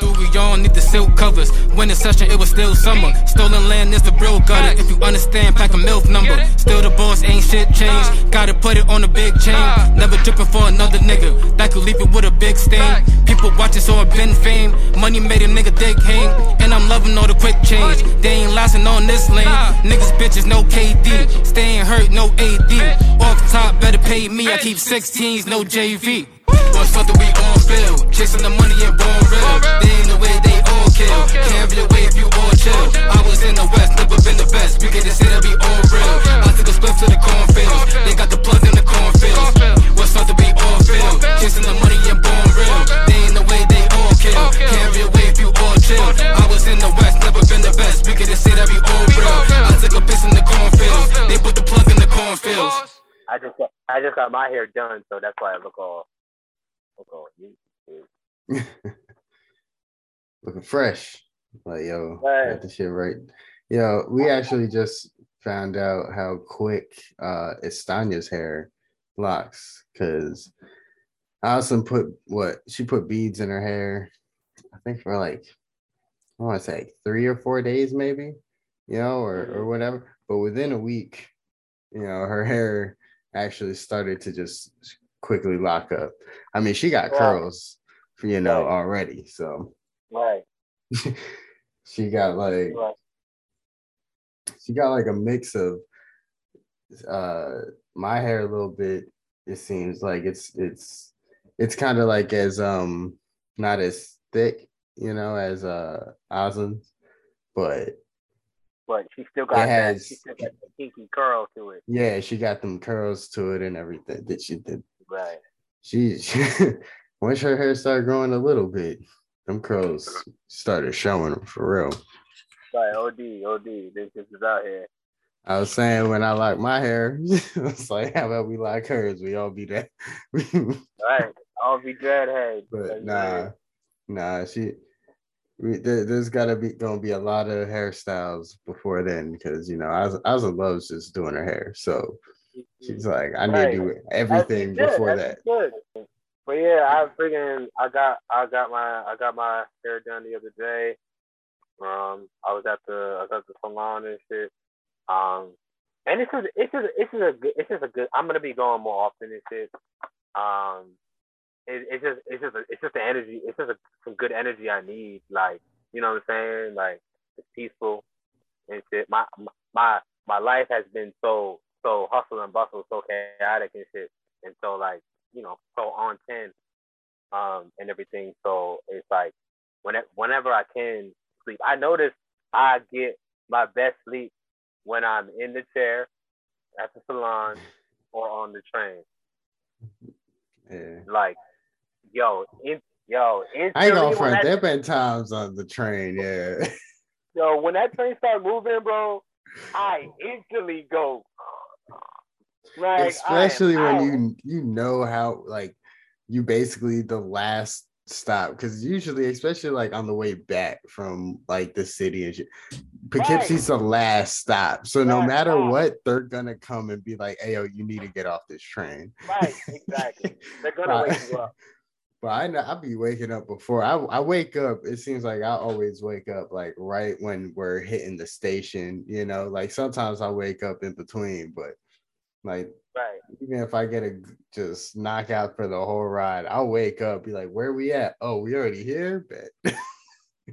Do we all need the silk covers. When the session, it was still summer. Stolen land is the real gutter. If you understand, pack a MILF number. Still the boss, ain't shit changed. Gotta put it on a big chain. Never dripping for another nigga. That could leave it with a big stain. People watching, so it been fame. Money made a nigga dick hang. And I'm loving all the quick change. They ain't lasting on this lane. Niggas, bitches, no KD. Staying hurt, no AD. Off top, better pay me. I keep 16s, no JV. What's something we all feel? Chasing the money and born real. They ain't the way they all kill. Can't be away if you all chill. I was in the west, never been the best. We can just say that we all real. I took a split to the cornfields. They got the plug in the cornfields. What's something we all feel? Chasing the money and born real. They ain't the way they all kill. Can't be away if you all chill. I was in the west, never been the best. We can just say that we all real. I took a piss in the cornfields. They put the plug in the cornfields. I just got, I just got my hair done, so that's why I look all look all neat. Looking fresh. Like yo, Right. got the shit right. Yo, we actually just found out how quick uh Estanya's hair locks because Allison put what she put beads in her hair, I think for like I want to say three or four days, maybe, you know, or or whatever. But within a week, you know, her hair actually started to just quickly lock up. I mean, she got Wow. curls, you know, Right. already. So Right, she got like right. she got like a mix of uh my hair a little bit it seems like it's it's it's kind of like as um not as thick you know as uh Oslin's but But she still got has- She still got the kinky curl to it. yeah she got them curls to it and everything that she did Right. she, she once her hair started growing a little bit them curls started showing for real Right. OD. OD. This this is out here. I was saying when I like my hair, it's like how about we like hers? We all be that. Right. I'll be dreadhead. but nah, nah. She, we, there, there's gotta be gonna be a lot of hairstyles before then because you know I was I was in love just doing her hair, so she's like I need Right. to do everything before that. Good. But yeah, I freaking I got I got my I got my hair done the other day. Um, I was at the I was at the salon and shit. Um, and it's just it's just it's just a good it's just a good. I'm gonna be going more often and shit. Um, it, it's just it's just a, it's just the energy. It's just a, some good energy I need. Like you know what I'm saying? Like it's peaceful and shit. My my my life has been so so hustle and bustle, so chaotic and shit, and so like you know so on ten, um, and everything. So it's like whenever whenever I can sleep, I notice I get my best sleep when I'm in the chair at the salon or on the train. Yeah. Like, yo, in, yo, I ain't gonna front. There been times on the train, yeah. Yo, when that train start moving, bro, I instantly go. Like, I am especially when you you know how like you basically the last stop because usually especially like on the way back from like the city and shit poughkeepsie's the last stop so no Last matter stop. what they're gonna come and be like hey yo you need to get off this train Right, exactly. They're gonna Right. wake you up. But i know i'll be waking up before I, I wake up it seems like i always wake up like right when we're hitting the station you know like sometimes i wake up in between but like Right. even if I get a just knockout for the whole ride, I'll wake up, be like, "Where we at? Oh, we already here." Bet.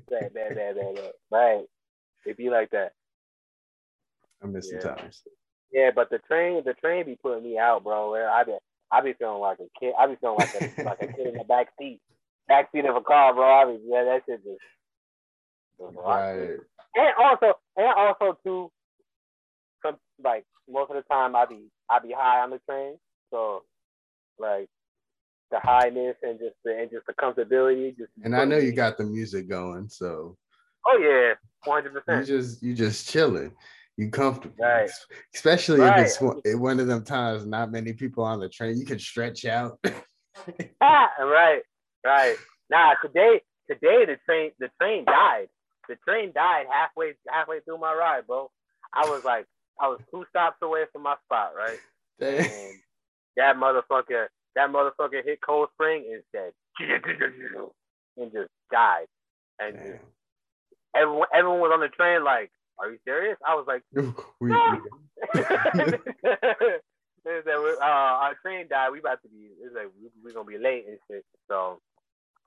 Bad. Right. It be like that. I'm missing Yeah. times. Yeah, but the train, the train be putting me out, bro. I be, I be feeling like a kid. I be feeling like a like a kid in the back seat, back seat of a car, bro. I be, yeah, that shit just. Right. And also, and also too, some like most of the time I be I be high on the train, so like the highness and just the and just the comfortability. Just And I know you got the music going, so Oh yeah, one hundred percent. you just you just chilling. You comfortable, Right. Especially Right. if it's one, one of them times not many people on the train. You can stretch out. Ah, right, right. Nah, today today the train the train died. The train died halfway halfway through my ride, bro. I was like I was two stops away from my spot, right? And that motherfucker that motherfucker hit Cold Spring and said and just died, and Damn. everyone everyone was on the train like, "Are you serious?" I was like, we, No. we- said, "We- uh, our train died. We about to be. It's like we we gonna be late and shit. So,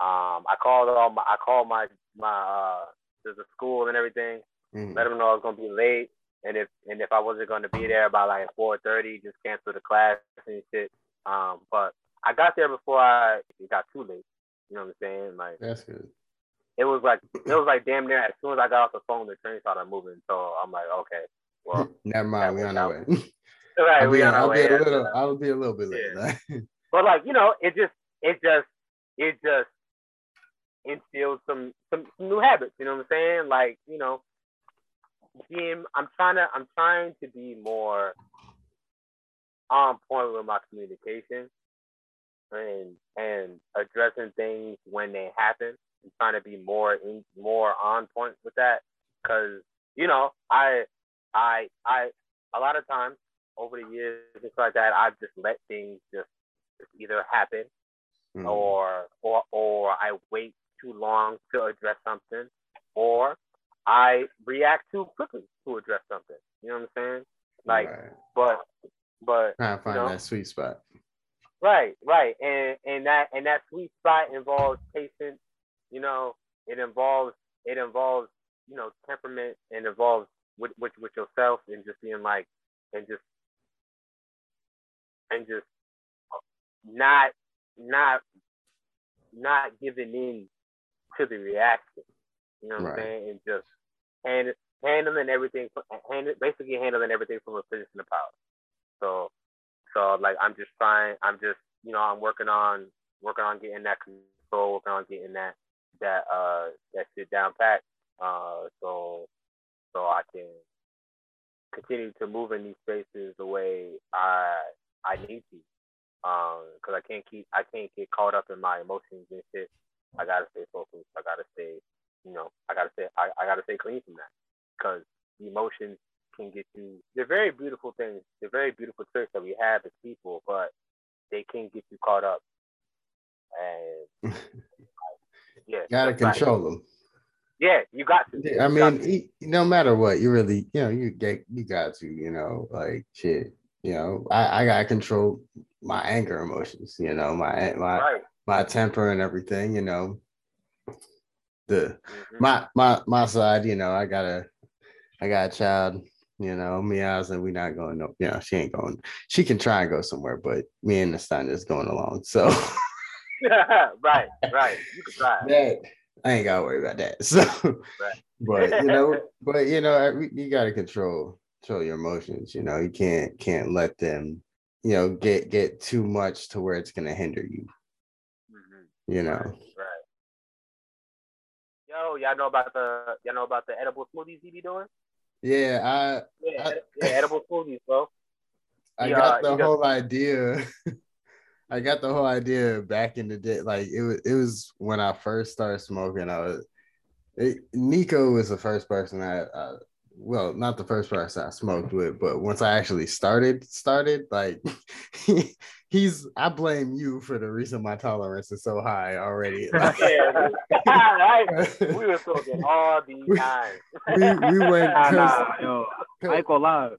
um, I called all my I called my my uh to the school and everything. mm, Let them know I was gonna be late, and if and if I wasn't gonna be there by like four thirty, just cancel the class and shit. Um, but I got there before I it got too late. You know what I'm saying? Like that's good. It was like it was like damn near as soon as I got off the phone, the train started moving. So I'm like, okay, well, Never mind, we on our way. right, I'll we be, on our I'll be a little, I'll be a little bit Yeah. late. But like you know, it just it just it just instilled some some new habits. You know what I'm saying? Like you know, being I'm trying to I'm trying to be more on point with my communication and and addressing things when they happen. I'm trying to be more in more on point with that because you know I I I a lot of times over the years and stuff like that I've just let things just just either happen Mm. or or or I wait too long to address something, or I react too quickly to address something. You know what I'm saying? Like, Right. but but trying to find know? that sweet spot. right, right, and and that and that sweet spot involves patience. You know, it involves it involves you know temperament and involves with with with yourself and just being like and just and just not not not giving in to the reaction. You know what Right. I'm saying? And just hand, handling everything, hand, basically handling everything from a position of power. So, so like I'm just trying. I'm just you know I'm working on working on getting that control, working on getting that that uh that shit down pat. Uh, so so I can continue to move in these spaces the way I I need to. Um, because I can't keep I can't get caught up in my emotions and shit. I gotta stay focused. I gotta stay, you know, I gotta stay I, I gotta stay clean from that. Because emotions can get you they're very beautiful things. They're very beautiful tricks that we have as people, but they can get you caught up. And yeah, Gotta that's right. control them. Yeah, you got to. Yeah, I mean, no matter what, you really, you know, you get, you got to, you know, like shit. You know, I, I gotta control my anger emotions. You know, my, my, right. my temper and everything. You know, the Mhm. my, my, my side. You know, I gotta, I got a child. You know, me Mia's and we not going. No, you know, she ain't going. She can try and go somewhere, but me and the son is going along. So right, right. You can try. that I ain't gotta worry about that. So, but you know, but you know, I- you gotta control control your emotions. You know, you can't can't let them, you know, get get too much to where it's gonna hinder you. Mhm. You know, Right, right. Yo, y'all know about the y'all know about the edible smoothies he be doing? yeah, Yeah, I- yeah, edible smoothies, bro. I I got the you got- whole idea. I got the whole idea back in the day. Like it was, it was when I first started smoking. I was it, Nico was the first person I, I, well, not the first person I smoked with, but once I actually started, started like he's. I blame you for the reason my tolerance is so high already. Like, Yeah, right. We were smoking all the time. we, we went Nah, nah, yo, I ain't gonna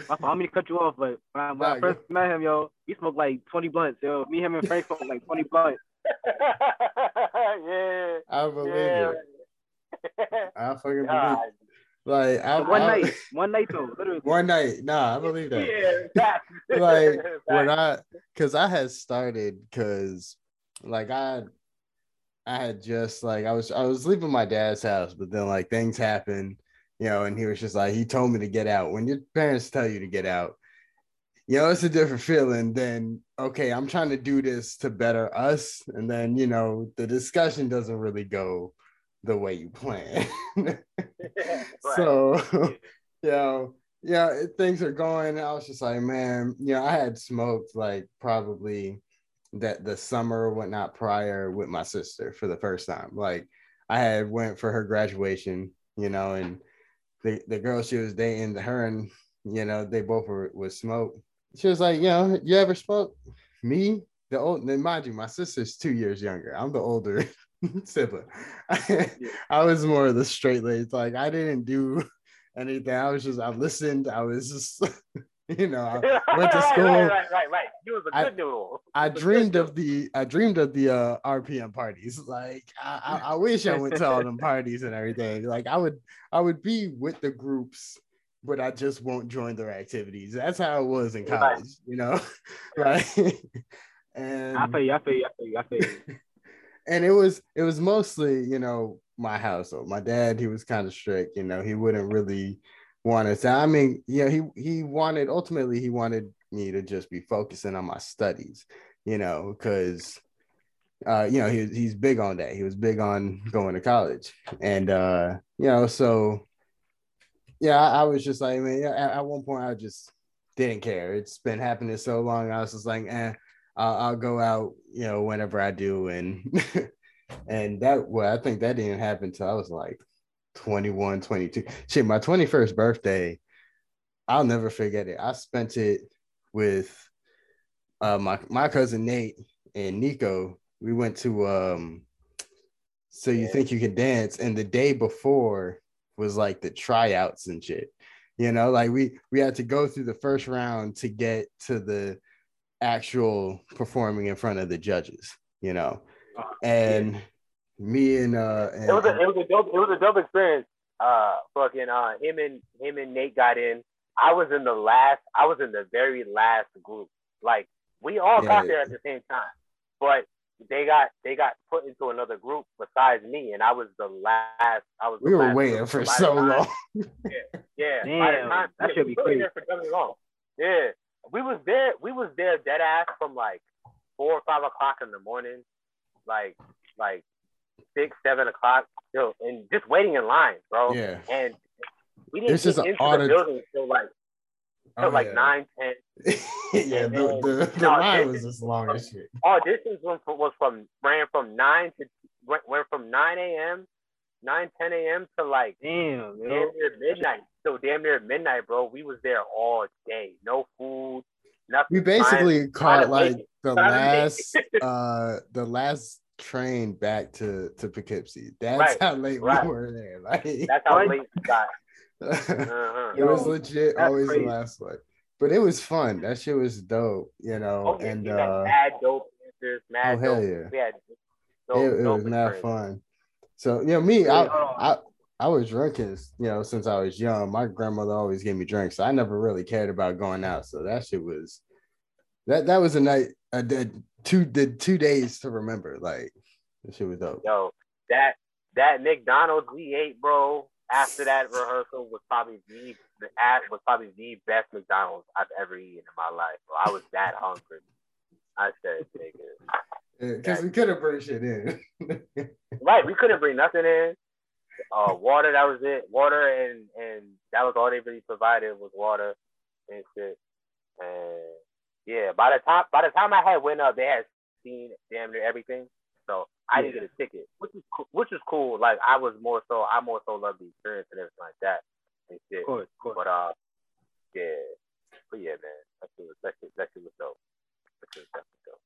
lie. My fault, I'm gonna cut you off, but when I, when Nah, I first met him, yo, he smoked like 20 blunts, yo. Me, him, and Frank smoked like 20 blunts. yeah. I believe yeah. it. I fucking believe. God. Like I, one I- night, one night though, literally. one night. Nah, I believe that. Yeah, facts. like when Facts. I because I had started because like I I had just like I was I was leaving my dad's house, but then like things happened, you know, and he was just like he told me to get out. When your parents tell you to get out, you know, it's a different feeling than okay, I'm trying to do this to better us, and then you know the discussion doesn't really go the way you plan. So, you know, yeah, it- things are going. I was just like, man, you know, I had smoked like probably that the summer or whatnot prior with my sister for the first time. Like, I had went for her graduation, you know, and the the girl she was dating, her and you know, they both were would smoke. She was like, you know, you ever smoke? Me? the old. Then mind you, my sister's two years younger. I'm the older sibling. I was more of the straight laced. Like I didn't do anything. I was just I listened. I was just you know I went to school. right, right, right, right. You was a good dude. I dreamed of the I dreamed of the uh, RPM parties. Like I, I, I wish I went to all them parties and everything. Like I would I would be with the groups, but I just won't join their activities. That's how it was in college, right. you know, right? and I feel you. I feel you. I feel you. I feel you. and it was it was mostly you know my household. My dad he was kind of strict. You know he wouldn't really want to. I mean, yeah, he he wanted ultimately he wanted me to just be focusing on my studies. You know, because uh, you know, he, he's big on that. He was big on going to college. And, uh, you know, so yeah, I, I was just like, man, at, at, one point I just didn't care. It's been happening so long. I was just like, eh, I'll, I'll go out, you know, whenever I do. And, and that, well, I think that didn't happen till I was like 21, 22. Shit, my 21st birthday, I'll never forget it. I spent it with uh, my, my cousin Nate and Nico. We went to, um, so you think you can dance. And the day before was like the tryouts and shit. You know, like we we had to go through the first round to get to the actual performing in front of the judges, you know. Oh, and. Me and uh and, it was a it was a dope it was a dope experience. Uh fucking uh him and him and Nate got in. I was in the last I was in the very last group. Like we all yeah, got there at the same time. But they got they got put into another group besides me, and I was the last. I was. We were waiting for so long. yeah, yeah. Damn, time, that should be crazy. For long. Yeah, we was there. We was there dead ass from like four or five o'clock in the morning, like like six seven o'clock, still, and just waiting in line, bro. Yeah. And we didn't get into the building until like oh, like yeah. nine, ten. yeah, the, the, the line was just long as shit. Auditions was from, was from ran from nine to went, went from nine a.m. 9, 10 a.m. to like damn, damn near midnight. So damn near midnight, bro. We was there all day. No food, nothing. We basically caught like the last uh the last train back to to Poughkeepsie. That's right. how late right. we were there. Like that's how late we got. uh-huh. It was legit That's always crazy. the last one. But it was fun. That shit was dope, you know. Oh, and uh mad dope answers, mad oh, hell yeah. We had dope, it, it was mad fun. So you know, me, I, I I was drinking, you know, since I was young. My grandmother always gave me drinks, so I never really cared about going out. So that shit was that that was a night, a, a two the two days to remember. Like that shit was dope. Yo, that that McDonald's we ate, bro after that rehearsal was probably the the ad was probably the best McDonald's I've ever eaten in my life. Bro. I was that hungry. I said, nigga. Because we couldn't bring shit in. right, we couldn't bring nothing in. Uh, water, that was it. Water and and that was all they really provided was water and shit. And yeah, by the time by the time I had went up, they had seen damn near everything. So I didn't get a ticket, which is which is cool. Like I was more so, I more so love the experience and everything like that and shit. Of course, of course. But uh, yeah, but yeah, man, that shit was that shit, that shit was dope. That shit was definitely dope.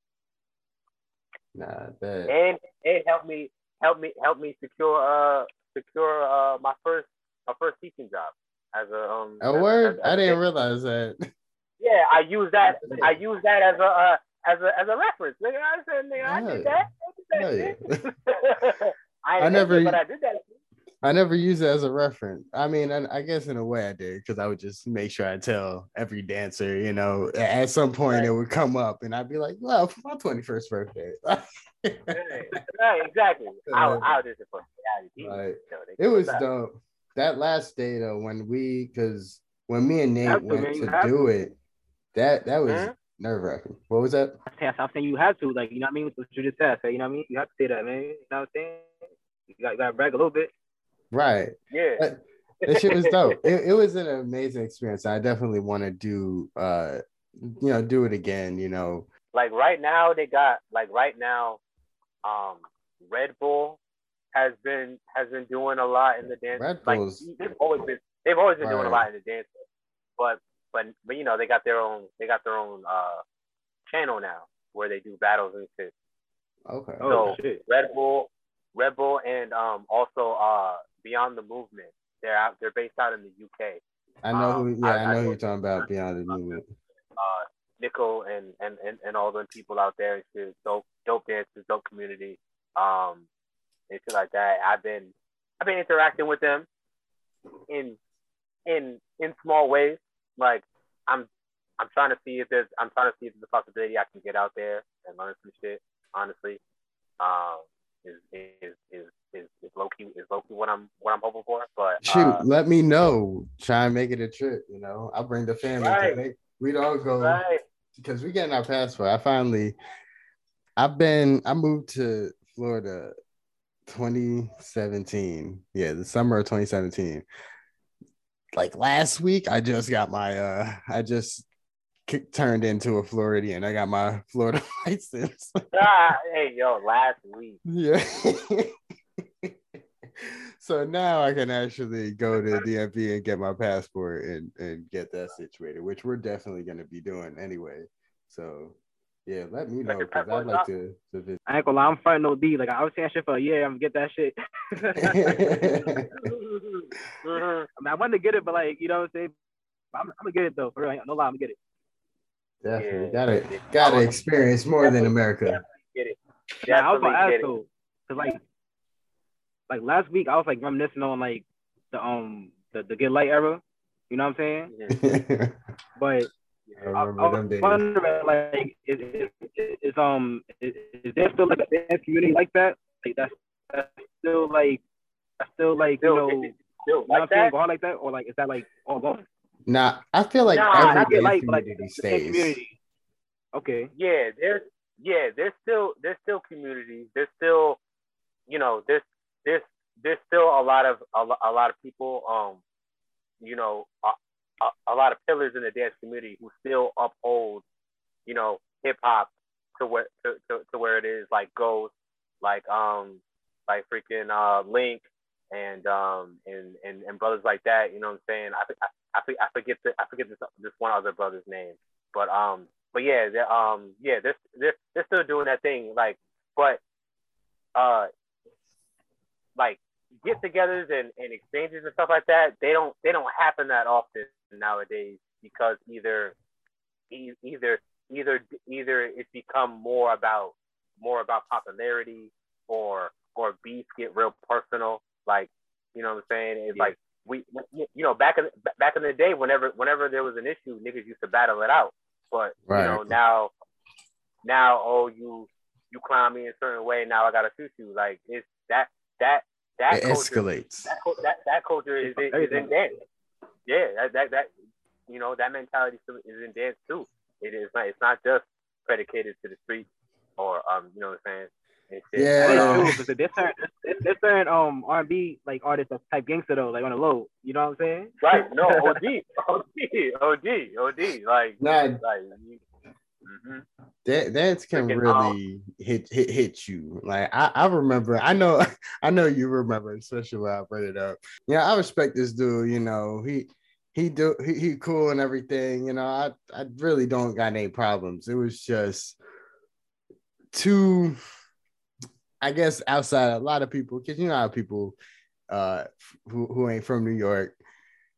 Nah, that. And it helped me, help me, help me secure uh secure uh my first my first teaching job as a um. A word? As, as, I didn't realize that. Yeah, I use that. I use that as a uh, as a as a reference. Nigga, I said, nigga, I did that. I, did that yeah. I, I never, but I did that. I never use it as a reference. I mean, I, I guess in a way I did because I would just make sure I tell every dancer, you know, at some point right. it would come up and I'd be like, well, for my 21st birthday. right, right, exactly. I, I was just right. It was dope. That last day though, when we, because when me and Nate went to do it, that that was nerve wracking. What was that? I'm saying you have to, like, you know what I mean? What you just said, you know what I mean? You have to say that, man. You know what I'm saying? You got, you got to brag a little bit. Right. Yeah. But that shit was dope. it, it was an amazing experience. I definitely want to do, uh, you know, do it again. You know, like right now they got like right now, um, Red Bull has been has been doing a lot in the dance. Red Bulls. Like, they've always been they've always been right. doing a lot in the dance, but but but you know they got their own they got their own uh channel now. where they do battles and shit. Okay. Oh So- shit. Red Bull, Red Bull, and um also uh Beyond the Movement. They're out. They're based out in the UK. I know who. um, Yeah, I- I, I know who you're talking about. Beyond the movement. Uh, Nico and and and, and all the people out there. and shit. dope, dope dancers, dope community. Um, and shit like that. I've been I've been interacting with them in in in small ways. Like I'm I'm trying to see if there's I'm trying to see if there's a possibility I can get out there and learn some shit. Honestly, um, is is is is, is low key is low key what I'm what I'm hoping for. But Shoot, uh, let me know. Try and make it a trip. You know, I'll bring the family. Right. They- We'd all go right. because we getting our passport. I finally, I've been. I moved to Florida, 2017. Yeah, the summer of 2017. Like last week, I just got my. uh I just ki- turned into a Floridian. I got my Florida license. Ah, hey yo, last week. Yeah. so now I can actually go to DMV and get my passport and, and get that situated, which we're definitely going to be doing anyway. So yeah, let me know because I'd like to, to visit. I ain't gonna lie, I'm fighting no D. Like I was saying shit for a year, I'm gonna get that shit. Mhm. I mean, I wanted to get it, but like, you know what I'm saying? I'm, I'm gonna get it though. For real, no lie, I'm gonna get it. Definitely Yeah. gotta gotta experience more than America. Get it. Yeah, I was Definitely gonna ask get though, cause like, like last week I was like reminiscing on like the um the, the Get Light era. You know what I'm saying? Mhm. But I I, remember I them was wondering like, is, is, is um is, is there still like a dance community like that? Like that's that's still like that's still like you Still, know. is You know what I'm like saying? that? Go hard like that, or like is that like all gone? Nah, I feel like Nah, every Not Get dance like community the dance stays. community. Okay. Yeah, there's yeah, there's still there's still communities. There's still you know there's there's there's still a lot of a, a lot of people um you know a, a, a lot of pillars in the dance community who still uphold you know hip hop to where to, to, to where it is like goes like um like freaking uh Link and um and, and and brothers like that you know what I'm saying I I, I, for- I forget the I forget this this one other brother's name but um but yeah, they're, um, yeah, they're, they're they're still doing that thing. Like, but uh, like get-togethers and, and exchanges and stuff like that, they don't they don't happen that often nowadays because either either either either it's become more about more about popularity or or beefs get real personal. Like, you know what I'm saying? It's Yeah. like we you know back in back in the day whenever whenever there was an issue, niggas used to battle it out. But Right. you know now now oh you you climb me in a certain way now I gotta shoot you like it's that that that It culture escalates. that, that that culture is, is, is in dance. Yeah, that, that that you know that mentality is in dance too. It is not it's not just predicated to the streets or um you know what I'm saying. And shit. Yeah. But, That's um, true, because there's certain there's, there's certain um R and B like artists that's type gangster though, like on the low. You know what I'm saying? right? No, OD, OD, OD, OD. Like Nah, like. You, mhm. that dance can Freaking, really hit hit hit you. Like I, I remember, I know, I know you remember, especially when I bring it up. Yeah, I respect this dude. You know, he he do he, he cool and everything. You know, I I really don't got any problems. It was just too, I guess, outside a lot of people because you know how people uh who who ain't from New York,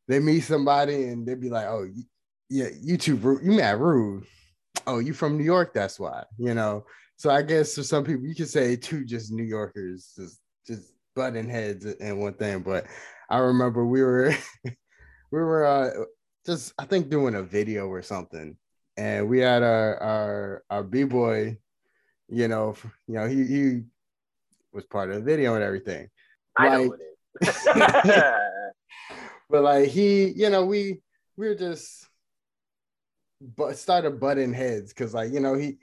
they meet somebody and they'd be like, oh. Yeah, you too rude. You mad rude oh, you from New York? That's why, you know. So I guess for some people, you could say two just New Yorkers just just butting heads and one thing. But I remember we were we were uh, just I think doing a video or something, and we had our our our b boy, you know, you know he he was part of the video and everything. I know Like- who it is. but like he, you know, we we were just but started butting heads because like you know he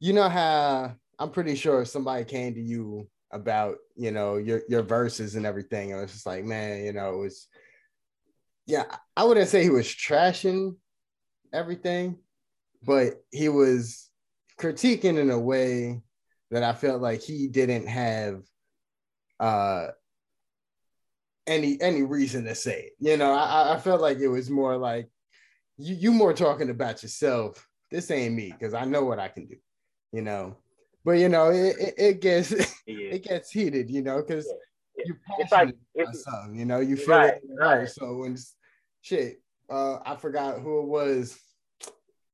you know how I'm pretty sure if somebody came to you about you know your your verses and everything, and it was just like, man, you know, it was yeah, I wouldn't say he was trashing everything, but he was critiquing in a way that I felt like he didn't have uh any any reason to say it. You know, I, I felt like it was more like you you more talking about yourself. This ain't me because I know what I can do. you know. But you know, it, it, it gets Yeah. it gets heated, you know, because Yeah. you're It's like- passionate about it's- you know, you feel Right, it right. So when shit, uh, I forgot who it was.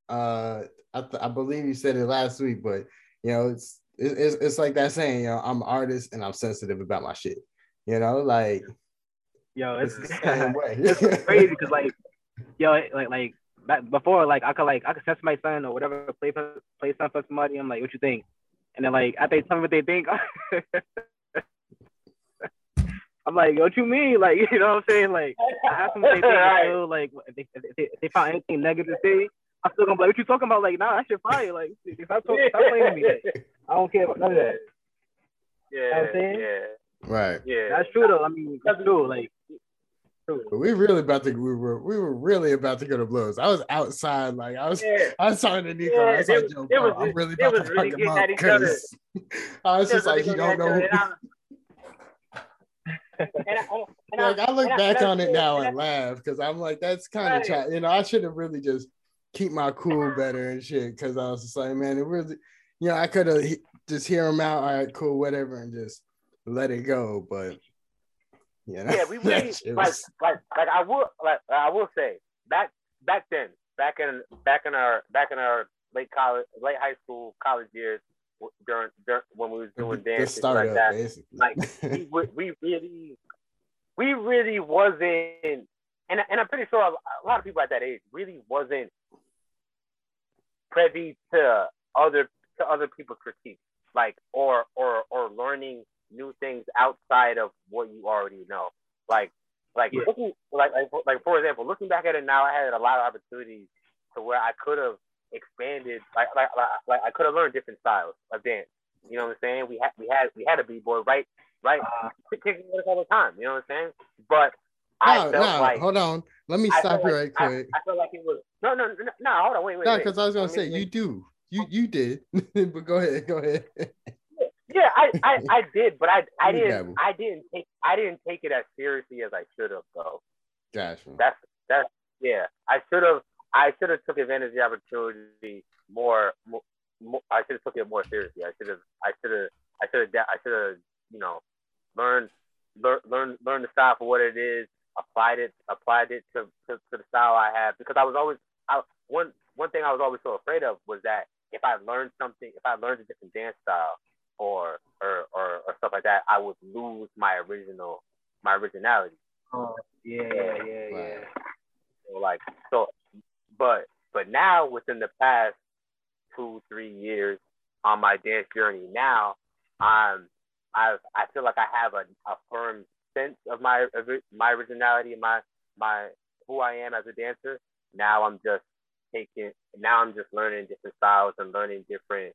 Uh, I, th- I believe you said it last week, but you know, it's it- it's it's like that saying, you know, I'm an artist and I'm sensitive about my shit. You know, like Yo, it's it's, the same way. it's crazy because like, yo, like like back before, like I could like I could send my son or whatever play play something for somebody. I'm like, what you think? And then like after they tell me what they think, I'm like, what you mean? Like, you know what I'm saying? Like, I have some they think Right. like if they, if they, if they found anything negative to say, I'm still gonna be like, what you talking about? Like, nah, I should fire. Like, stop, talking, stop playing with me. Like, I don't care about none of that. Yeah, I'm saying? yeah, right. yeah. That's true though. I mean, that's true. Like. But we really about to we were we were really about to go to blows. I was outside, like I was Yeah. I was talking to Nico. Yeah, I was like, was- yo, bro, was- I'm really they about to really fuck him up at each other. because I was just like, he don't know. who- And I, oh, and I, like I look back on it now and laugh because I'm like, that's kind of Right. You know, I should have really just keep my cool better and shit. Because I was just like, man, it really, you know, I could have just hear him out. All right, cool, whatever, and just let it go. But you know, yeah, we really like, was- like, like I will, like I will say, back, back then, back in, back in our, back in our late college, late high school, college years, during, during when we was doing dance like that, basically. like we, we, really, we really wasn't, and and I'm pretty sure a lot of people at that age really wasn't privy to other to other people's critiques, like or or or learning new things outside of what you already know. Like like Yeah. looking like like for, like for example, looking back at it now, I had a lot of opportunities to where I could have expanded like like like, like I could have learned different styles of dance. You know what I'm saying? We had we had we had a b boy right right Uh, kicking with us all the time. You know what I'm saying? But I no, no, like hold on. Let me I stop you like- right quick. I, I felt like it was no no no no hold on wait wait No, because I was gonna say you do. You oh. you did, but go ahead, go ahead. Yeah, I, I, I did, but I I didn't. I didn't take I didn't take it as seriously as I should have though. Gotcha. That's that's yeah. I should have I should have took advantage of the opportunity more. more, more I should have took it more seriously. I should have I should have I should have I should have you know learned learn learn learn the style for what it is. Applied it applied it to, to, to the style I have because I was always I, one one thing I was always so afraid of was that if I learned something if I learned a different dance style or or or, or stuff like that I would lose my original my originality. oh, yeah, yeah, yeah, yeah. So like so but but now within the past two, three years on my dance journey now, I'm I've I feel like I have a, a firm sense of my my originality and my my who I am as a dancer. Now I'm just taking now I'm just learning different styles and learning different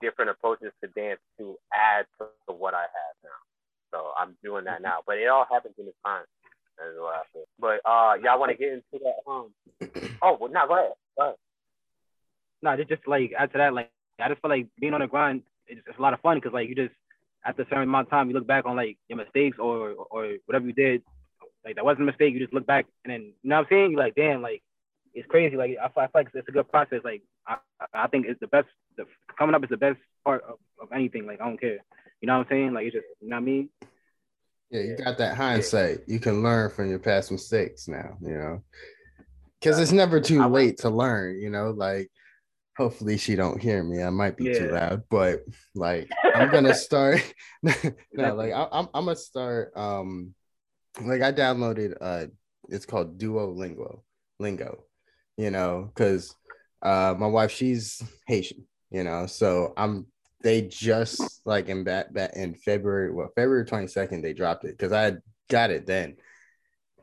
different approaches to dance to add to what I have now. So I'm doing that now. But it all happens in this time. That's what I feel. But uh y'all wanna get into that um oh well no go ahead. Go ahead. No, it's just like after that, like I just feel like being on the grind, it's, it's a lot of fun because like you just after a certain amount of time, you look back on like your mistakes or or whatever you did, like that wasn't a mistake. You just look back and then you know what I'm saying. You're like, damn, like it's crazy. Like I, I feel like it's a good process. Like I, I- think it's the best. The, coming up is the best part of, of anything. Like I don't care. You know what I'm saying? Like it's just you know what I mean. Yeah, you got that hindsight. You can learn from your past mistakes now, you know. Cause it's never too late to learn, you know, like hopefully she don't hear me. I might be too loud, but like I'm gonna start no, like I, I'm I'm gonna start um like I downloaded uh it's called Duolingo lingo, you know, because uh my wife she's Haitian, you know, so I'm they just like in that back in February, well, February 22nd, they dropped it because I got it then.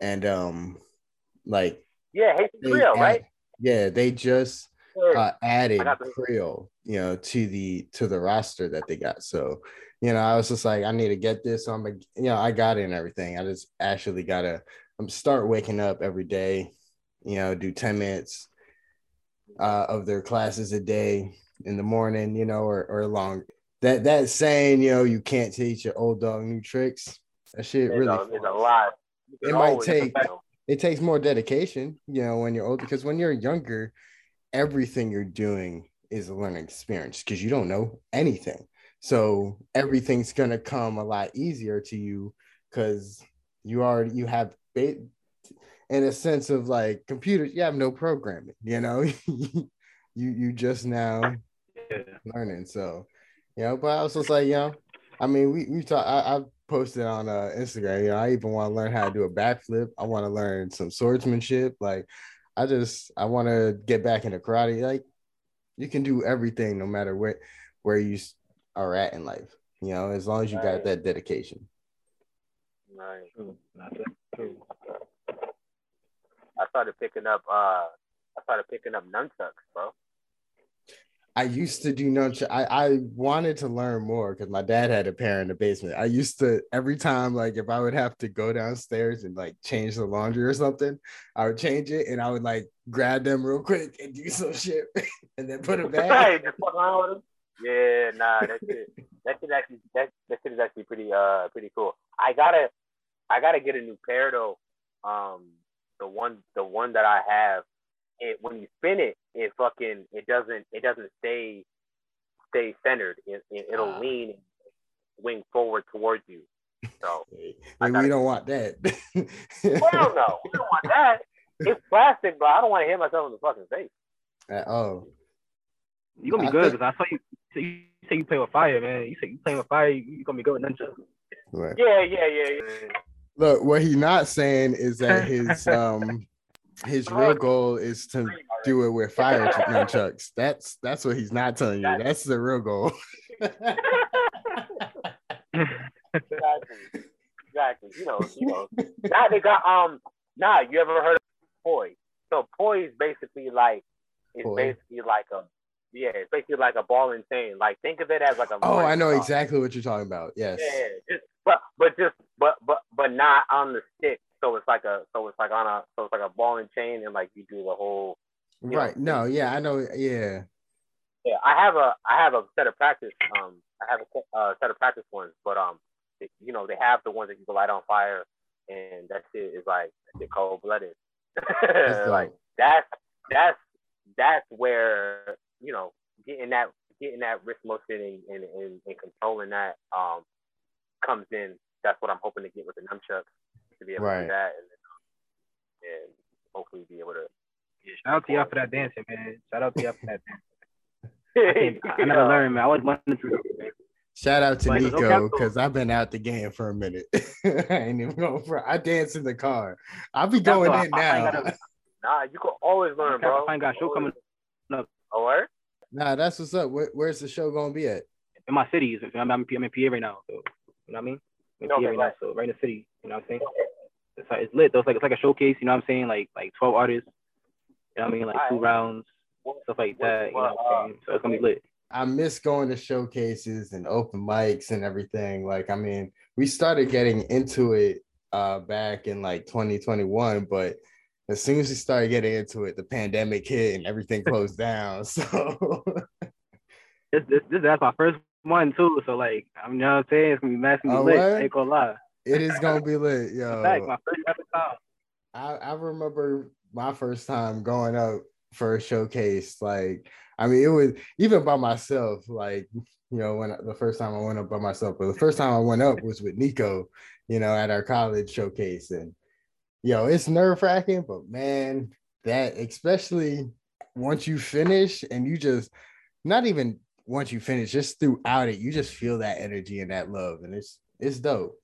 And um like Yeah, Haitian they Creole, right? Yeah, they just Yeah. Uh, added Creole, you know, to the to the roster that they got. So, you know, I was just like, I need to get this. So I'm like, you know, I got it and everything. I just actually gotta um, start waking up every day, you know, do 10 minutes uh, of their classes a day in the morning, you know, or or long. That that saying, you know, you can't teach your old dog new tricks. That shit It's, really a, it's a lot. It might take- it takes more dedication, you know, when you're older because when you're younger, everything you're doing is a learning experience because you don't know anything. So everything's gonna come a lot easier to you because you already you have in a sense of like computers, you have no programming, you know. you you just now yeah. learning. So, you know, but I was just like, you know, I mean, we we talk I, I posted on uh, Instagram, you know, I even want to learn how to do a backflip. I want to learn some swordsmanship. Like I just I want to get back into karate. Like you can do everything no matter where where you are at in life. You know, as long as you right. got that dedication. Right. I started picking up uh I started picking up nunchucks, bro. I used to do nunchuck. I, I wanted to learn more because my dad had a pair in the basement. I used to every time, like if I would have to go downstairs and like change the laundry or something, I would change it and I would like grab them real quick and do some shit and then put them back. Yeah, nah, that shit, that shit actually that that shit is actually pretty uh pretty cool. I gotta I gotta get a new pair though. Um, the one the one that I have, it when you spin it, it fucking it doesn't it doesn't stay stay centered. It, it will uh, lean wing forward towards you. So we don't want that. well, no, we don't want that. It's plastic, but I don't want to hit myself in the fucking face. Uh, oh, you gonna be I good because think... I saw you. You say you play with fire, man. You say you play with fire. You gonna be good with nunchucks. Right. Yeah, yeah, yeah, yeah. Look, what he's not saying is that his um his real goal is to do it with fire nunchucks. That's that's what he's not telling you. That's the real goal. exactly. Exactly. You know, you know. Now they got um nah, you ever heard of poi? So poi is basically like it's poi. basically like a yeah, it's basically like a ball and chain. Like think of it as like a Oh, I know exactly what you're talking about. Yes. Yeah, just but but just but but but not on the stick. So it's like a so it's like on a so it's like a ball and chain and like you do the whole right. Know, no, yeah, I know. Yeah. Yeah, I have a I have a set of practice. Um, I have a uh, set of practice ones, but um, you know they have the ones that you can light on fire, and that shit is like cold blooded. like that's that's that's where you know getting that getting that wrist motion and, and, and controlling that um comes in. That's what I'm hoping to get with the nunchucks to be able right. to do that and, um, and hopefully be able to. Yeah, shout out to y'all for that dancing, man. Shout out to y'all for that dancing. I, I never learned, man. I was wanting to. Shout out to Nico because I've been out the game for a minute. I ain't even going for. I dance in the car. I'll be going in now. nah, you can always learn, bro. I ain't got show coming up. Oh, where? Nah, that's what's up. Where, where's the show gonna be at? In my city. I'm, I'm, I'm in PA right now. So you know what I mean? In okay, PA right now, so right in the city. You know what I'm saying? It's, it's lit though. It's like it's like a showcase. You know what I'm saying? Like like 12 artists. You know what I mean? Like two rounds, stuff like that. You know what I'm saying? So it's gonna be lit. I miss going to showcases and open mics and everything. Like, I mean, we started getting into it uh back in like 2021, but as soon as we started getting into it, the pandemic hit and everything closed down. So this, this, this that's my first one too. So like, I'm you know what I'm saying it's gonna be massively oh, lit. Ain't gonna lie. It is gonna be lit, yo. Fact, my first ever time. I, I remember my first time going up for a showcase. Like, I mean, it was even by myself. Like, you know, when the first time I went up by myself, but the first time I went up was with Nico. You know, at our college showcase, and yo, it's nerve wracking. But man, that especially once you finish and you just not even once you finish, just throughout it, you just feel that energy and that love, and it's it's dope.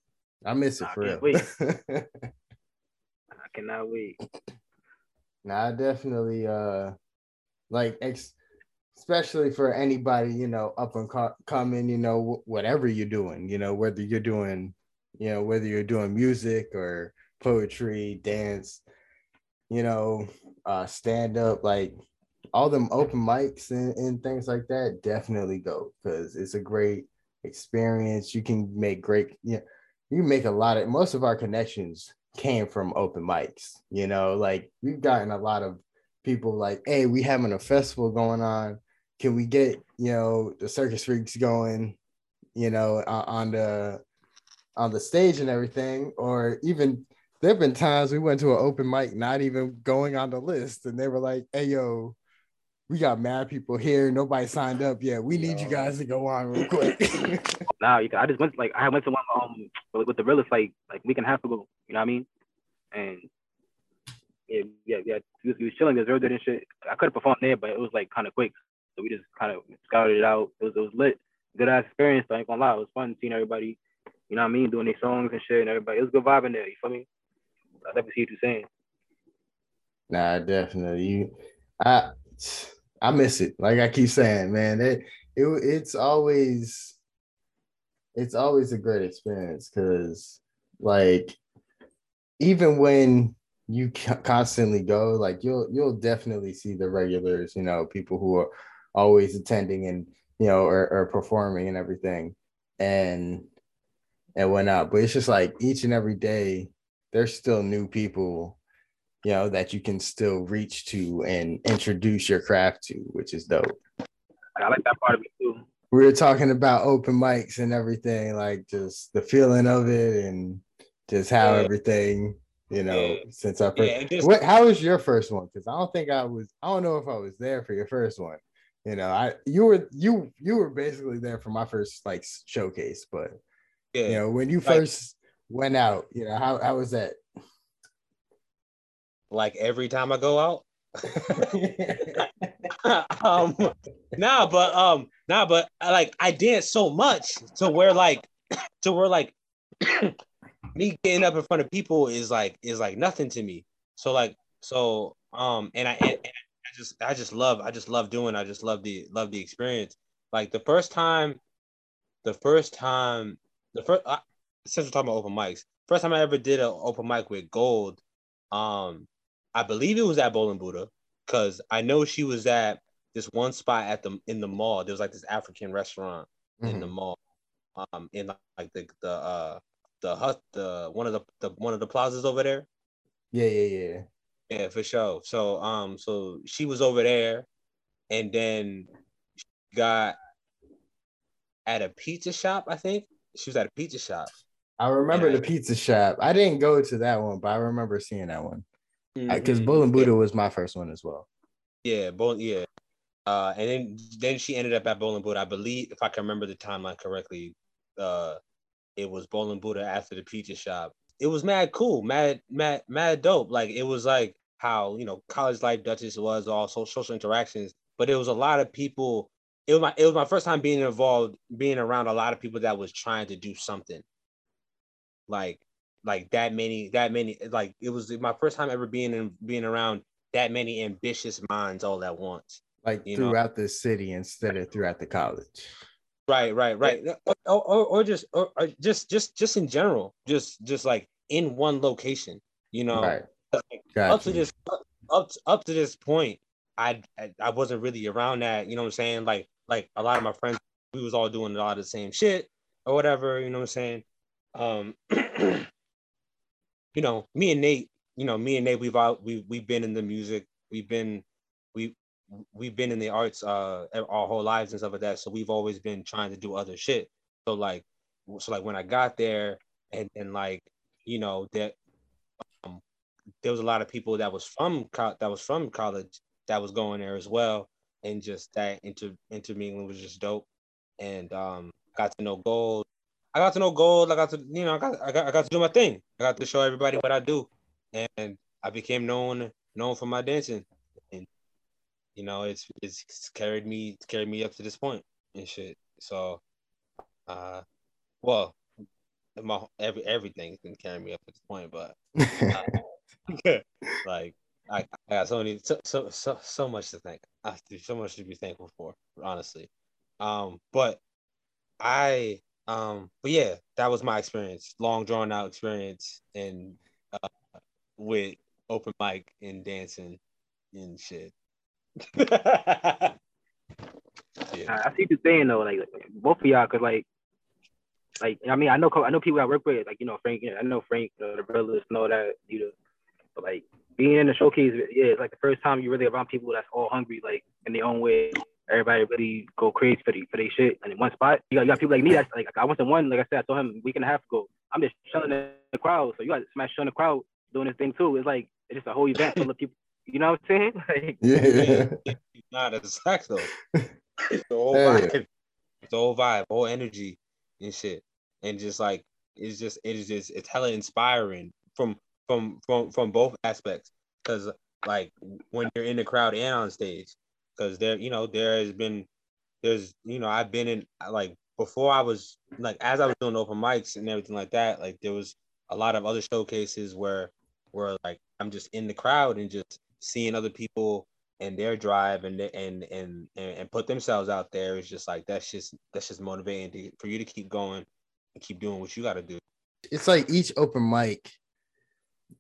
I miss it I for real. Wait. I cannot wait. Nah, I definitely uh like ex- especially for anybody you know up and co- coming, you know whatever you're doing, you know whether you're doing you know whether you're doing music or poetry, dance, you know, uh stand up like all them open mics and, and things like that, definitely go because it's a great experience. You can make great, you, know, you make a lot of most of our connections came from open mics, you know, like we've gotten a lot of people like, hey, we having a festival going on. Can we get, you know, the circus freaks going, you know, on the on the stage and everything, or even there have been times we went to an open mic not even going on the list and they were like hey yo we got mad people here. Nobody signed up yet. We need you guys to go on real quick. Nah, you, I just went like I went to one um with, with the realest like like week and a half ago. You know what I mean? And yeah, yeah, yeah. He was, he was chilling, reserved it and shit. I could have performed there, but it was like kind of quick, so we just kind of scouted it out. It was it was lit, good ass experience. I ain't gonna lie, it was fun seeing everybody. You know what I mean? Doing their songs and shit, and everybody. It was a good vibe in there. You feel me? I never see what you're saying. Nah, definitely. You, I, I miss it. Like I keep saying, man, it, it it's always, it's always a great experience because, like, even when you constantly go, like you'll you'll definitely see the regulars. You know, people who are always attending and you know or, or performing and everything, and and whatnot. But it's just like each and every day, there's still new people you know, that you can still reach to and introduce your craft to, which is dope. I like that part of it too. We were talking about open mics and everything, like just the feeling of it and just how Yeah. everything, you know, Yeah. since I first. Yeah, just- what, how was your first one? Because I don't think I was. I don't know if I was there for your first one. You know, I you were you you were basically there for my first like showcase, but Yeah. you know when you Like- first went out, you know how how was that? Like every time I go out. um nah but um nah but like I dance so much to where like to where like me getting up in front of people is like is like nothing to me. So like so um and I and, and I just I just love I just love doing I just love the love the experience. Like the first time the first time the first since we're talking about open mics, first time I ever did an open mic with Gold, um I believe it was at Bull and Buddha because I know she was at this one spot at the in the mall. There was like this African restaurant in the mall, um, in like the the uh the hut the one of the, the one of the plazas over there. yeah, yeah, yeah. Yeah, for sure. So um, so she was over there, and then she got at a pizza shop. I think she was at a pizza shop. I remember Yeah. the pizza shop. I didn't go to that one, but I remember seeing that one because Mhm. Bull and Buddha was my first one as well. Yeah, Bowl, yeah. Uh, and then then she ended up at Bull and Buddha. I believe, if I can remember the timeline correctly, uh, it was Bull and Buddha after the pizza shop. It was mad cool, mad, mad, mad dope. Like it was like how you know college life Dutchess was all social interactions, but it was a lot of people. It was my it was my first time being involved, being around a lot of people that was trying to do something. Like like that many that many like it was my first time ever being in being around that many ambitious minds all at once. Like You know. throughout the city instead of throughout the college. Right, right, right. Or, or, or just or, or just just just in general, just just like in one location, you know. right. Like, Got up to this up to, up to this point, I, I I wasn't really around that, you know what I'm saying? Like like a lot of my friends, we was all doing a lot of the same shit or whatever, you know what I'm saying? Um you know, me and Nate, you know, me and Nate, we've out we we've been in the music, we've been we we've been in the arts uh our whole lives and stuff like that. So we've always been trying to do other shit. So like so like when I got there and and like you know that um, there was a lot of people that was from co- that was from college that was going there as well, and just that inter intermingling was just dope. And um, got to know Gold. I got to know Gold. I got to you know I got I got I got to do my thing. I got to show everybody what I do, and I became known known for my dancing. And you know it's it's carried me it's carried me up to this point and shit. So, uh, well, my every everything's been carrying me up to this point, but like I, I got so many so, so so so much to thank. I have to- so much to be thankful for, honestly. Um, but I um, but yeah, that was my experience, long drawn out experience, and uh, with open mic and dancing and shit. yeah. I see you're saying though, like, both of y'all, cause like, like I mean, I know I know people I work with, like you know Frank, I know Frank, you know, the brothers, know that you know, but like being in the showcase, yeah, it's like the first time you're really around people that's all hungry, like in their own way. Everybody really go crazy for the for their shit, and in one spot, you got, you got people like me. That's like I went to one, like I said, I told him a week and a half ago. I'm just chilling in the crowd, so you got to smash in the crowd doing this thing too. It's like it's just a whole event full of people You know what I'm saying? Like, Yeah. Nah, that's facts though. It's the whole Hell yeah. vibe. It's the whole vibe, whole energy and shit. And just like it's just it is just it's hella inspiring from from from from both aspects. Cause like when you're in the crowd and on stage. Cause there, you know, there has been there's you know, I've been in like before I was like as I was doing open mics and everything like that, like there was a lot of other showcases where where like I'm just in the crowd and just seeing other people and their drive and and and and, and put themselves out there is just like that's just that's just motivating to, for you to keep going and keep doing what you got to do. it's like each open mic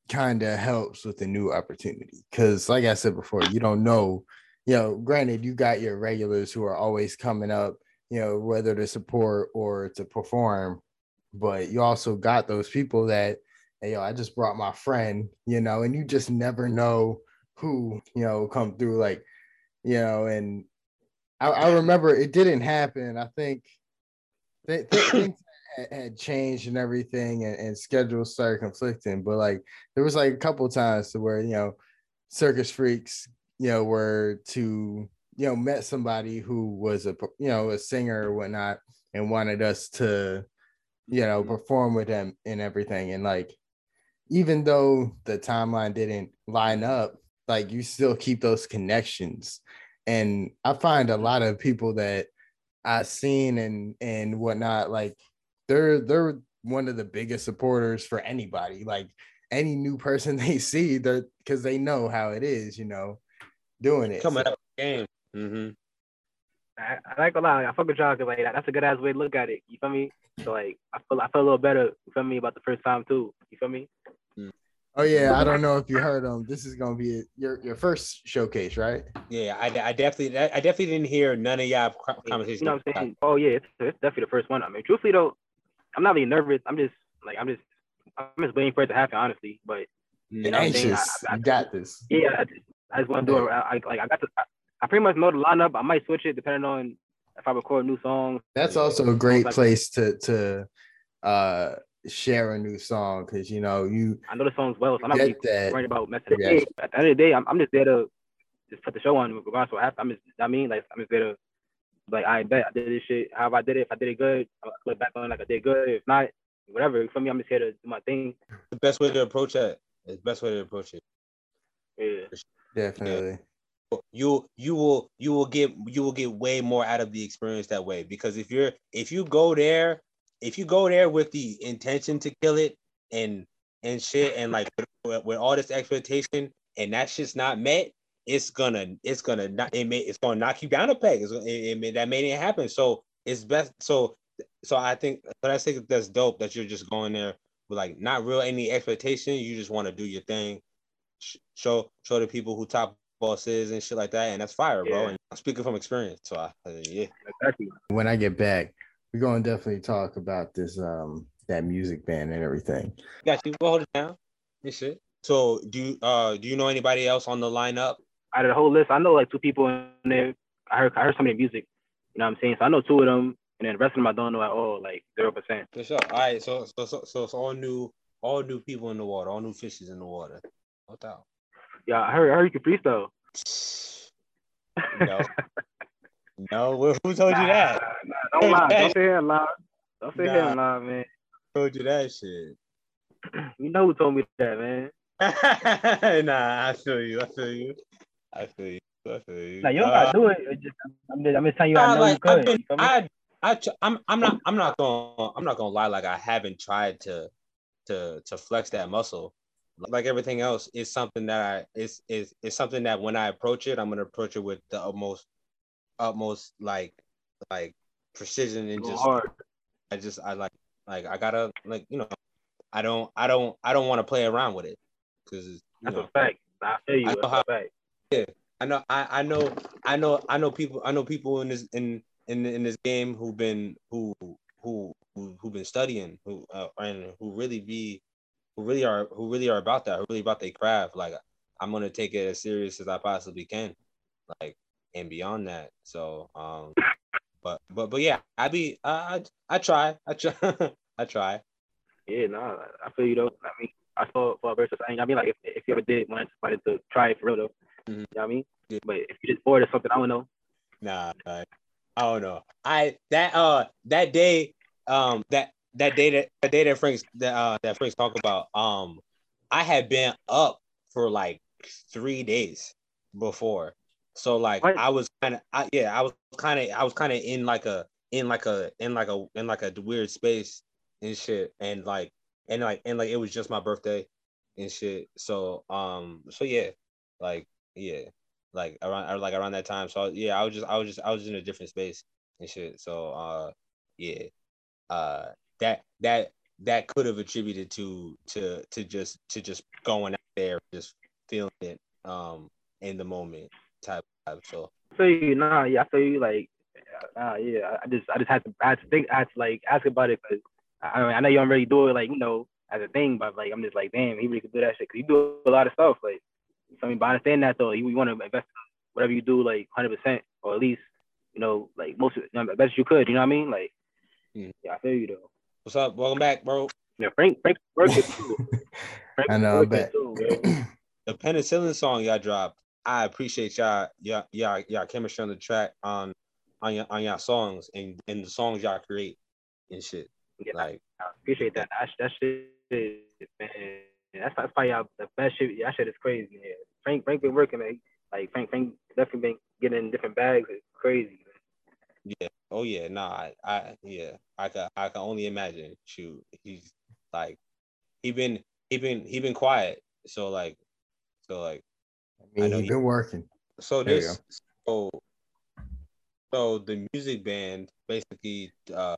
kind of helps with a new opportunity because like i said before you don't know you know granted you got your regulars who are always coming up you know whether to support or to perform but you also got those people that hey yo i just brought my friend you know and you just never know who you know come through like you know and i, I remember it didn't happen. I think th- th- things had, had changed and everything and, and schedules started conflicting but like there was like a couple times to where you know circus freaks you know were to you know met somebody who was a you know a singer or whatnot and wanted us to you know mm-hmm. perform with them and everything. And like even though the timeline didn't line up like you still keep those connections. And i find a lot of people that i've seen and and whatnot like they're they're one of the biggest supporters for anybody. Like any new person they see they're because they know how it is you know doing it Coming So- up game. Mm-hmm. I, I like a lot. I fuck with y'all 'cause, like that's a good ass way to look at it. You feel me? So like I feel I feel a little better. You feel me about the first time too. You feel me? oh yeah i don't know if you heard them this is gonna be your your first showcase right Yeah, I, I definitely I definitely didn't hear none of y'all conversations. You know what I'm saying? Oh yeah, it's, it's definitely the first one. I mean, truthfully though, I'm not really nervous. I'm just like I'm just I'm just waiting for it to happen, honestly. But Mm, know what I'm anxious I- I- you got this yeah, I just, I just want to do it. I, I like I got the I, I pretty much know the lineup. I might switch it depending on if I record new songs. That's also a great Like- place to to uh share a new song because you know you I know the songs well, so I'm not get really that worried about messing it reaction. up. At the end of the day, I'm, I'm just there to just put the show on regardless of what happens. I'm just, I mean, like, I'm just there to, like, I bet I did this shit. However I did it, if I did it good, I'll look back on like I did good. If not, whatever. For me, I'm just here to do my thing. the best way to approach that. It's the best way to approach it. Yeah. Definitely. You you will you will get you will get way more out of the experience that way because if you're if you go there if you go there with the intention to kill it and and shit and like with, with all this expectation and that shit's not met it's gonna it's gonna not it may it's gonna knock you down a peg. It's, it, it may, that may not happen. So it's best so so I think but I think that's dope that you're just going there with like not real any expectation. You just want to do your thing show show the people who top boss is and shit like that and that's fire bro and I'm speaking from experience so I, yeah Exactly. when I get back we're gonna definitely talk about this um that music band and everything got you we'll hold it down and shit so do you uh do you know anybody else on the lineup Out of the whole list, I know like two people in there. I heard, I heard some of their music. You know what I'm saying? So I know two of them, and then the rest of them I don't know at all, like zero percent. For sure. All right. So so so so it's all new, all new people in the water, all new fishes in the water. No doubt. Yeah, I heard, I heard you can freestyle. No. No. Who told you that? Nah, nah, don't lie. Don't say it loud. Don't say Nah. it loud, man. Who told you that shit? You know who told me that, man. nah, I feel you. I feel you. I feel you. I feel you. Like you don't Uh, gotta do it. It's just, I'm just, I'm just telling you, Nah, I know like, you could. Been, you? I, I, I'm, I'm not, I'm not gonna, I'm not gonna lie. Like I haven't tried to, to, to flex that muscle. Like everything else, is something that I, is, is, is something that when I approach it, I'm gonna approach it with the utmost, utmost like, like precision and Go just, hard. I just, I like, like I gotta, like, you know, I don't, I don't, I don't want to play around with it, because That's know, a fact. I feel you. I know how- fact. I know, I, I know, I know, I know people, I know people in this in in in this game who've been who who who who've been studying, who uh, and who really be, who really are, who really are about that, who really about their craft. Like I'm gonna take it as serious as I possibly can, like and beyond that. So, um, but but but yeah, I be, I I, I try, I try, I try. Yeah, no, I feel you though. I mean, I saw for verse or something. I mean, like if, if you ever did want somebody to try it for real though, Mhm. you know what I mean? Yeah. But if you just bored or something, I don't know. Nah, nah, I don't know. I that uh that day um that that day that, that day that Frank's that uh that Frank's talk about um I had been up for like three days before. So like What? I was kind of yeah I was kind of I was kind of in like a in like a in like a in like a weird space and shit and like and like and like it was just my birthday and shit. So um so yeah like yeah like around like around that time. So yeah, I was just I was just I was in a different space and shit. So uh yeah. Uh that that that could have attributed to to to just to just going out there just feeling it um in the moment type type. So I feel you, nah, yeah, I feel you. Like, nah, yeah, I just, I just had to, I had to think, I had to like ask about it because I, I mean, I know you don't really do it like you know as a thing, but like I'm just like, damn, he really could do that shit because you do a lot of stuff. Like, I mean, but I understand that though, you, you want to invest whatever you do, like 100 percent or at least, you know, like most, of, you know, best you could. You know what I mean? Like, Mm. yeah, I feel you though. What's up? Welcome back, bro. Yeah, Frank, Frank working too. Frank I know, I working bet. too. The penicillin song y'all dropped. I appreciate y'all y'all y'all y'all chemistry on the track on on your on y'all songs and and the songs y'all create and shit. Yeah, Like I appreciate that. That, that shit, is, man. That's, that's probably y'all the best shit. That shit is crazy. Man. Frank, Frank been working, man. Like Frank, Frank definitely been getting in different bags. It's crazy. Yeah. Oh yeah. Nah. I, I yeah. I can I can only imagine. Shoot. He's like he been he been he been quiet. So like so like I mean, know you've you- been working. so There this so so the music band basically uh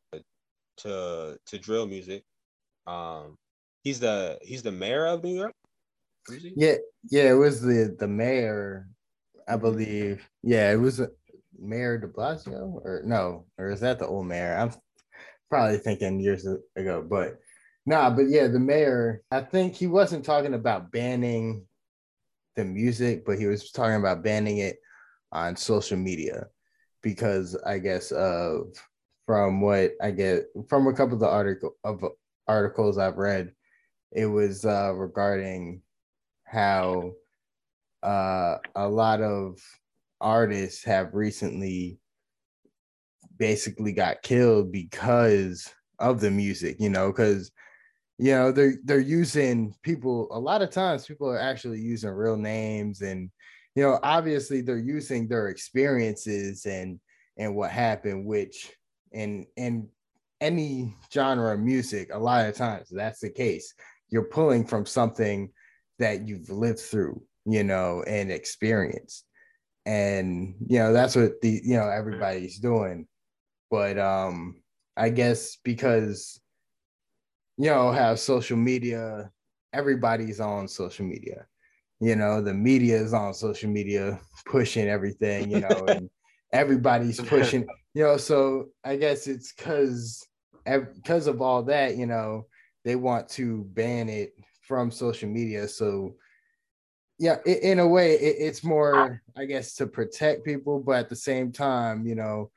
to to drill music. Um he's the he's the mayor of New York. Yeah, yeah, it was the the mayor, I believe. Yeah, it was Mayor De Blasio, or no, or is that the old mayor? I'm probably thinking years ago, but nah, but yeah, the mayor. I think he wasn't talking about banning the music, but he was talking about banning it on social media because I guess of from what I get from a couple of the article of articles I've read, it was uh, regarding how uh, a lot of artists have recently basically got killed because of the music, you know, because you know they're they're using people a lot of times people are actually using real names and you know obviously they're using their experiences and and what happened which in in any genre of music a lot of times that's the case. You're pulling from something that you've lived through you know and experienced and you know that's what the you know everybody's doing. But um i guess because you know have social media everybody's on social media. You know the media is on social media pushing everything you know and everybody's pushing you know so i guess it's because because of all that you know they want to ban it from social media. So yeah i- in a way it, it's more i guess to protect people but at the same time you know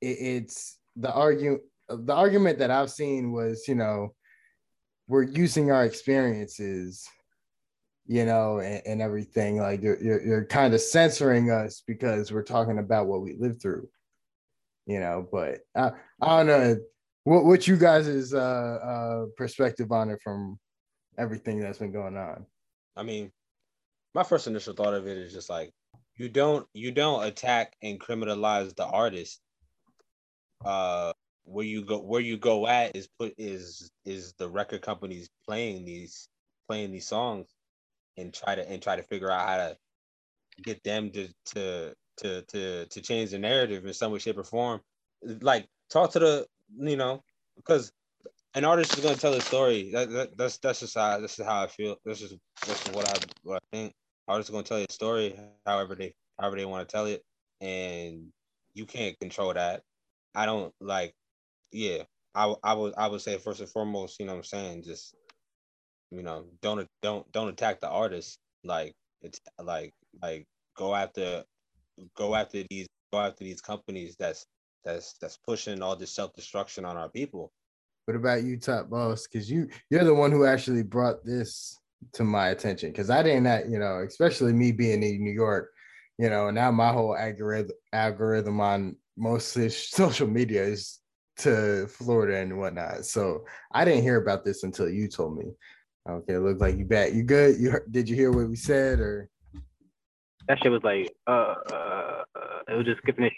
it, it's the argument the argument that i've seen was you know we're using our experiences you know and, and everything like you're, you're, you're kind of censoring us because we're talking about what we lived through you know but i, I don't know what what you guys' uh, uh perspective on it from everything that's been going on? I mean, my first initial thought of it is just like you don't you don't attack and criminalize the artist. Uh, where you go where you go at is put is is the record companies playing these playing these songs and try to and try to figure out how to get them to to to to to change the narrative in some way, shape, or form. Like talk to the you know because an artist is gonna tell a story. That, that that's that's just how this is how I feel. This is this is what I what I think. Artists are gonna tell a story however they however they want to tell it, and you can't control that. I don't like. Yeah, I I would I would say first and foremost, you know what I'm saying, just you know, don't don't don't attack the artist. Like it's like like go after go after these go after these companies that's that's that's pushing all this self destruction on our people What about you, top boss? Because you you're the one who actually brought this to my attention. Because I didn't, you know, especially me being in New York, you know, now my whole algorithm algorithm on most social media is to Florida and whatnot. So I didn't hear about this until you told me. Okay, it looks like you back. You good? You did you hear what we said or? That shit was like, uh, uh, uh it was just skipping it.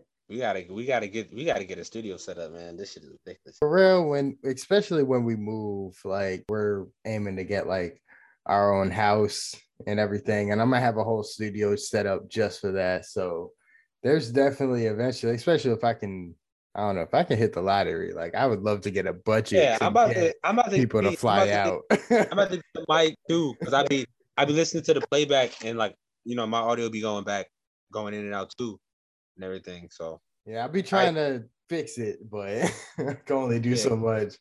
we gotta, we gotta get, we gotta get a studio set up, man. This shit is ridiculous. For real, when especially when we move, like we're aiming to get like our own house and everything, and I'm gonna have a whole studio set up just for that. So there's definitely eventually, especially if I can I don't know if I can hit the lottery. Like I would love to get a budget. Yeah, I'm about to. I'm about to people be, to fly I'm out. To get, I'm about to get the mic too, because I be I be listening to the playback and like you know my audio be going back, going in and out too, and everything. So yeah, I'll be trying I, to fix it, but I can only do yeah. so much.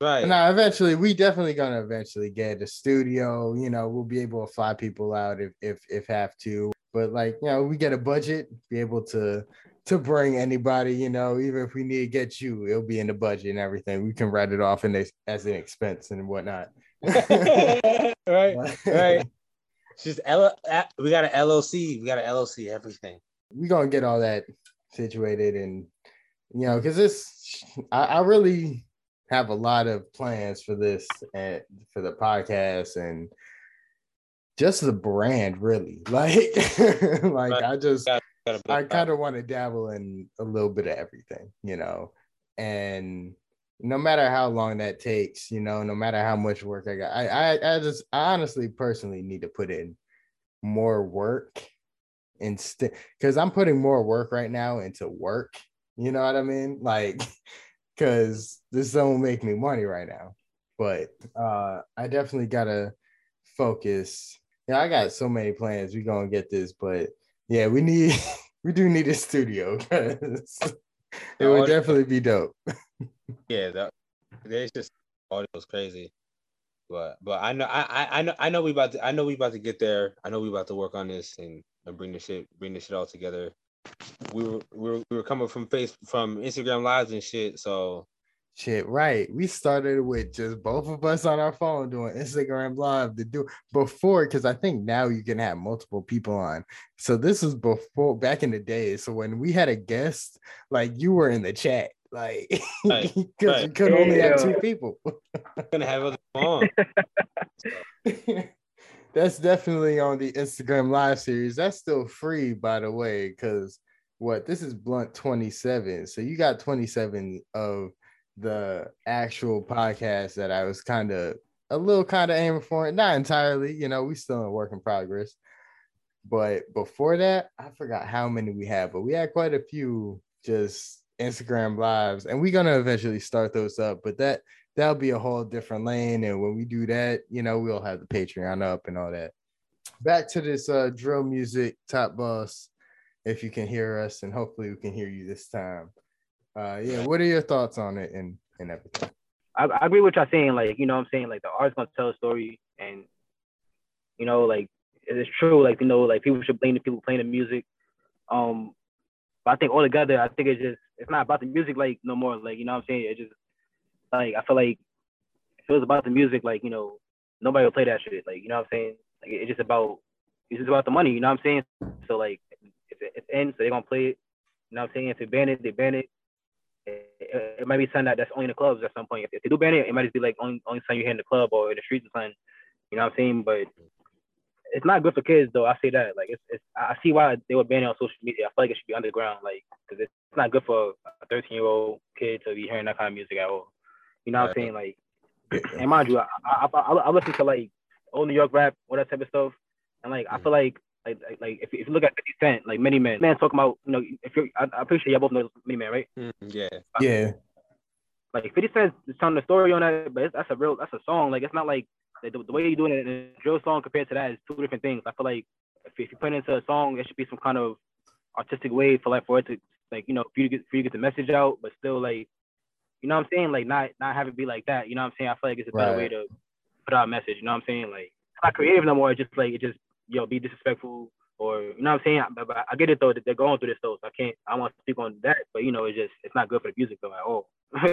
Right. now, eventually, we definitely gonna eventually get a studio. You know, we'll be able to fly people out if if if have to. But like, you know, we get a budget, be able to to bring anybody, you know, even if we need to get you, it'll be in the budget and everything. We can write it off in this as an expense and whatnot. right, right. It's just L- we got an LLC, we got an LLC, everything. We're gonna get all that situated and you know, because this I, I really have a lot of plans for this and for the podcast and just the brand really. Like like right. i just I kind of want to dabble in a little bit of everything, you know, and no matter how long that takes, you know, no matter how much work I got, I, I, I just, I honestly, personally need to put in more work instead, because I'm putting more work right now into work. You know what I mean? Like, because this don't make me money right now, but uh, I definitely gotta focus. Yeah, I got so many plans. We gonna get this, but yeah, we need we do need a studio because it would definitely be dope. yeah, that it's just audio is crazy. But but I know I I know I know we about to I know we about to get there. I know we about to work on this and, and bring this shit bring this shit all together. We were we were, we were coming from face from Instagram lives and shit, so Shit, right. We started with just both of us on our phone doing Instagram live to do before because I think now you can have multiple people on. So this was before back in the day. So when we had a guest, like you were in the chat, like because right, right. you could only have two people. gonna have other on. That's definitely on the Instagram live series. That's still free, by the way, because what this is blunt 27. So you got 27 of the actual podcast that I was kind of a little kind of aiming for. it, Not entirely, you know, we still in work in progress. But before that, I forgot how many we had, but we had quite a few just Instagram lives, and we're gonna eventually start those up. But that that'll be a whole different lane. And when we do that, you know, we'll have the Patreon up and all that. Back to this uh drill music top boss. If you can hear us, and hopefully we can hear you this time. Uh, yeah, what are your thoughts on it and and everything? I, I agree with y'all saying. Like, you know, I'm saying like the art's gonna tell a story, and you know, like it's true. Like, you know, like people should blame the people playing the music. Um, but I think all together, I think it's just it's not about the music like no more. Like, you know, what I'm saying it's just like I feel like if it was about the music, like you know, nobody would play that shit. Like, you know, what I'm saying like it's just about it's just about the money. You know, what I'm saying so like if it, it's in, so they're gonna play it. You know, what I'm saying if they ban it, they ban it it, it, might be something that, that's only in the clubs at some point. If, if they do ban it, it might just be like only only something you hear in the club or in the streets or something. You know what I'm saying? But it's not good for kids though. I say that. Like it's, it's I see why they were banning on social media. I feel like it should be underground, like because it's not good for a 13 year old kid to be hearing that kind of music at all. You know what I'm saying? Like, and mind you, I I, I, I listen to like old New York rap, all that type of stuff, and like I feel like like, like, like if, if you look at 50 Cent, like many men, man talking about, you know, if you're, I, I appreciate y'all both know many men, right? Mm, yeah. Yeah. Like 50 Cent is telling the story on that, but that's a real, that's a song. Like it's not like, like the, the, way you're doing it in a drill song compared to that is two different things. I feel like if, if you put it into a song, there should be some kind of artistic way for like for it to like you know for you to get for you to get the message out, but still like you know what I'm saying like not not have it be like that. You know what I'm saying? I feel like it's a better right. way to put out a message. You know what I'm saying? Like it's not creative no more. It's just like it just yo, know, be disrespectful, or you know what I'm saying. I, I get it though that they're going through this though, so I can't. I want to speak on that, but you know, it's just it's not good for the music though at all.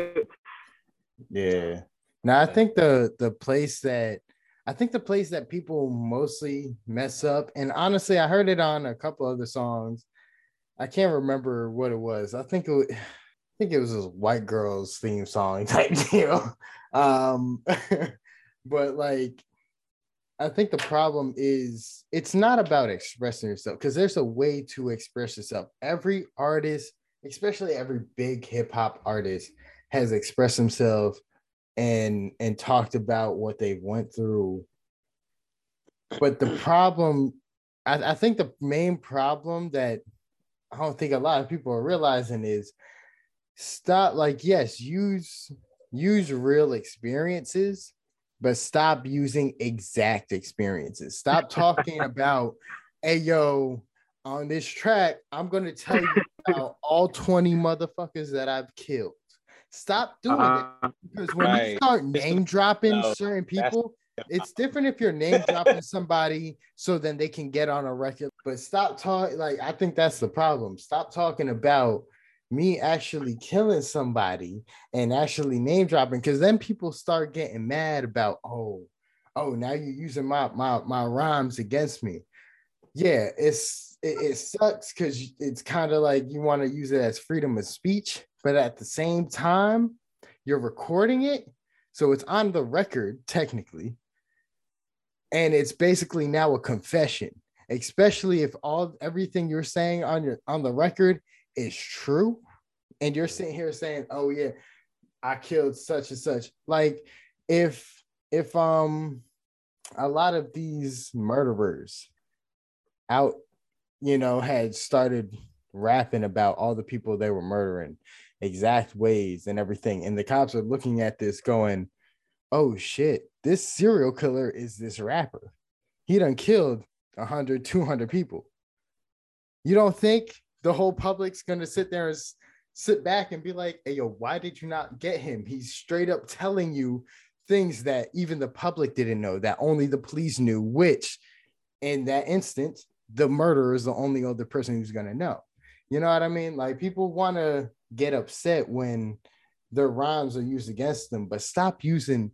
yeah. Now I think the the place that I think the place that people mostly mess up, and honestly, I heard it on a couple other songs. I can't remember what it was. I think it, I think it was this white girls theme song type deal. Um, but like, I think the problem is it's not about expressing yourself because there's a way to express yourself. Every artist, especially every big hip hop artist, has expressed himself and and talked about what they went through. But the problem, I, I think the main problem that I don't think a lot of people are realizing is stop like yes, use use real experiences, but stop using exact experiences. Stop talking about, hey yo, on this track, I'm gonna tell you about all 20 motherfuckers that I've killed. Stop doing uh, it because when right. you start name dropping no, certain people, it's different if you're name dropping somebody so then they can get on a record. But stop talking. Like I think that's the problem. Stop talking about me actually killing somebody and actually name dropping because then people start getting mad about oh oh now you're using my my my rhymes against me. Yeah, it's it, it sucks because it's kind of like you want to use it as freedom of speech but at the same time, you're recording it. So it's on the record, technically. And it's basically now a confession, especially if all everything you're saying on your on the record is true. And you're sitting here saying, Oh yeah, I killed such and such. Like if if um a lot of these murderers out, you know, had started rapping about all the people they were murdering exact ways and everything. And the cops are looking at this going, oh shit, this serial killer is this rapper. He done killed 100, 200 people. You don't think the whole public's to sit there and sit back and be like, hey, yo, why did you not get him? He's straight up telling you things that even the public didn't know, that only the police knew, which in that instance, the murderer is the only other person who's to know. You know what I mean? Like people want to get upset when their rhymes are used against them, but stop using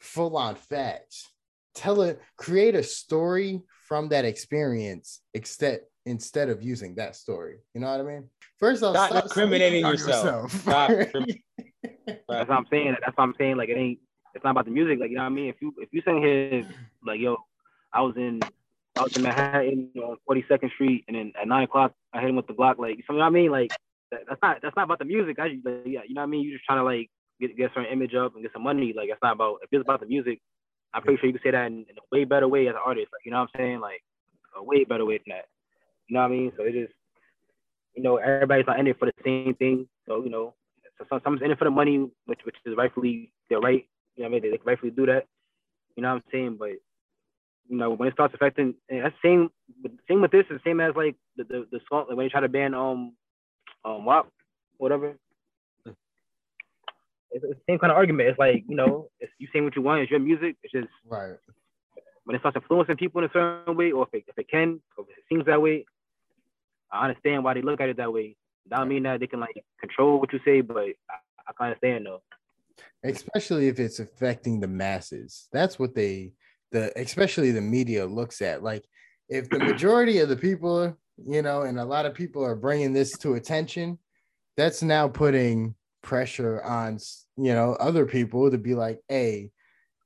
full on facts. Tell it, create a story from that experience, instead instead of using that story. You know what I mean? First off, stop, stop incriminating yourself. yourself. Stop. that's what I'm saying. That's what I'm saying. Like it ain't. It's not about the music. Like you know what I mean. If you if you saying here like yo, I was in I was in Manhattan on 42nd Street, and then at nine o'clock I hit him with the block. Like, you know what I mean? Like, that, that's not that's not about the music. I, just, like, yeah, you know what I mean? You're just trying to like get get a certain image up and get some money. Like, it's not about if it's about the music. I'm pretty sure you can say that in, in, a way better way as an artist. Like, you know what I'm saying? Like, a way better way than that. You know what I mean? So it just, you know, everybody's not in it for the same thing. So you know, so some, in it for the money, which which is rightfully their right. You know what I mean? They, they rightfully do that. You know what I'm saying? But you know, when it starts affecting, and that's same, same with this, the same as like the the, the song like when you try to ban um um WAP, whatever. It's, the same kind of argument. It's like you know, it's you saying what you want. It's your music. It's just right. When it starts influencing people in a certain way, or if it, if it can, or if it seems that way, I understand why they look at it that way. That don't mean that they can like control what you say, but I, I can understand though. Especially if it's affecting the masses. That's what they the especially the media looks at like if the majority of the people you know and a lot of people are bringing this to attention that's now putting pressure on you know other people to be like hey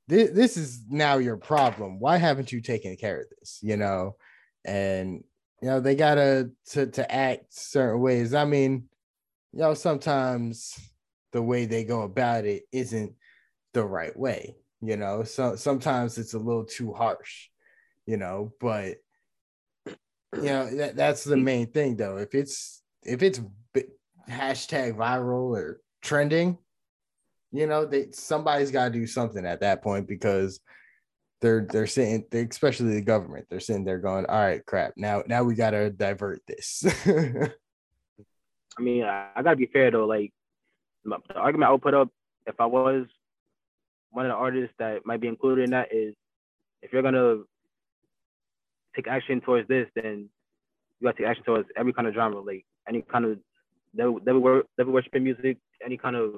this, this is now your problem why haven't you taken care of this you know and you know they gotta to to act certain ways. I mean you know sometimes the way they go about it isn't the right way you know? So sometimes it's a little too harsh you know? But you know that, that's the main thing though. If it's if it's hashtag viral or trending you know they somebody's got to do something at that point because they're they're saying they especially the government they're sitting there going all right crap now now we got to divert this. I mean I, I gotta be fair though like the argument i would put up if i was one of the artists that might be included in that is if you're gonna take action towards this, then you got to take action towards every kind of genre, like any kind of devil, devil, devil worshiping music, any kind of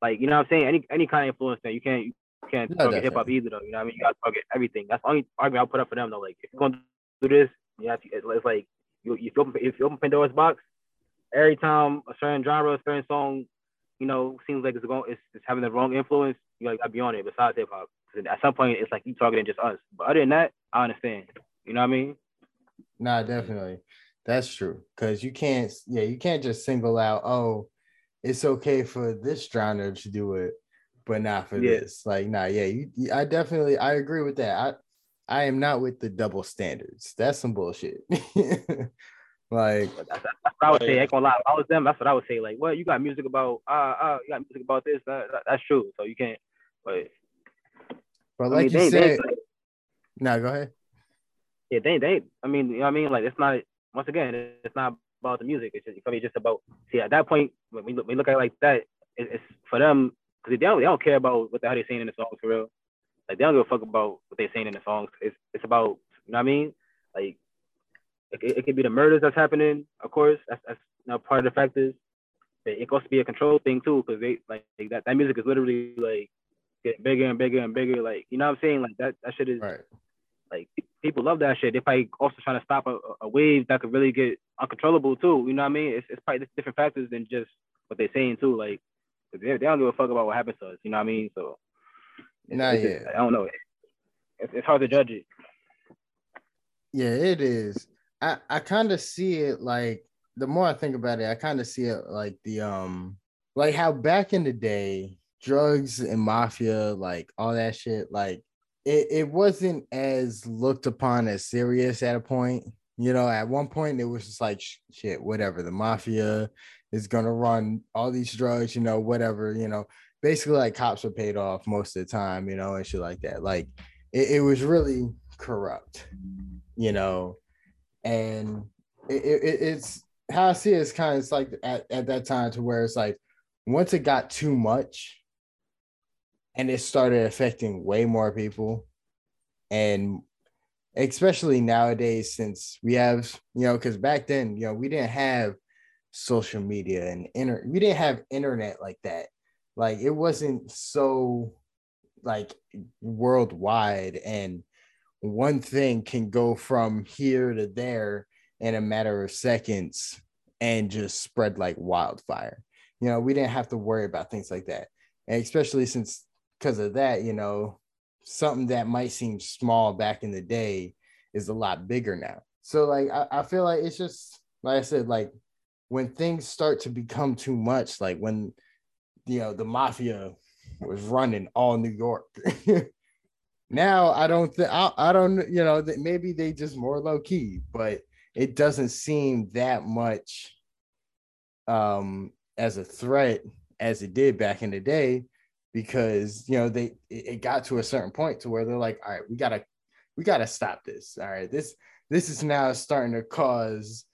like you know what I'm saying, any any kind of influence that you can't you can't No, target hip hop either though. You know what I mean? You got to target everything. That's the only argument I'll put up for them though. Like if you're gonna do this, you have to. It's, like you if you open if you open Pandora's box, every time a certain genre, a certain song, you know, seems like it's going it's, it's having the wrong influence, you like, gotta be on it. Besides hip hop, at some point it's like you targeting just us. But other than that, I understand. You know what I mean? Nah, definitely. That's true. Cause you can't, yeah, you can't just single out, oh, it's okay for this genre to do it, but not for Yeah. this. Like, nah, yeah, you, you- I definitely, I agree with that. I, I am not with the double standards. That's some bullshit. like, That's, that's what I would say. I ain't gonna lie. If I was them, that's what I would say. Like, well, you got music about uh uh you got music about this, that, that- that's true. So you can't but but I like mean you they, said, they nah, go ahead. yeah, they they I mean, you know what I mean? Like it's not once again, it's not about the music. It's just it's probably just about see at that point when we look, we look at it like that, it, it's for them because they don't they don't care about what the hell they're saying in the songs for real. Like they don't give a fuck about what they're saying in the songs. It's it's about you know what I mean? Like it, it, it could be the murders that's happening, of course. That's that's you know, part of the factors. But it to be a control thing too, because they like, like that that music is literally like getting bigger and bigger and bigger. Like you know what I'm saying? Like that that shit is Right. like people love that shit. They're probably also trying to stop a, a wave that could really get uncontrollable too. You know what I mean? It's, it's probably different factors than just what they're saying too. Like they, they don't give a fuck about what happens to us. You know what I mean? So it's- Nah, it's just- I don't know. It's, it's hard to judge it. Yeah, it is. I I kind of see it like the more I think about it, I kind of see it like the um like how back in the day, drugs and mafia, like all that shit, like it, it wasn't as looked upon as serious at a point. You know, at one point it was just like shit, whatever. The mafia is gonna run all these drugs, you know, whatever, you know. Basically, like cops are paid off most of the time, you know, and shit like that. Like it, it was really corrupt, you know, and it, it, it's how I see it is kind of it's like at, at that time to where it's like once it got too much and it started affecting way more people and especially nowadays since we have you know because back then you know we didn't have social media and inter we didn't have internet like that. Like it wasn't so like worldwide. And one thing can go from here to there in a matter of seconds and just spread like wildfire. You know we didn't have to worry about things like that. And especially since because of that you know something that might seem small back in the day is a lot bigger now. So like I, I feel like it's just like i said like when things start to become too much like when you know the mafia was running all new york. Now i don't think I, don't you know that maybe they just more low key but it doesn't seem that much um as a threat as it did back in the day because you know they it, it got to a certain point to where they're like all right we gotta we gotta stop this. All right this this is now starting to cause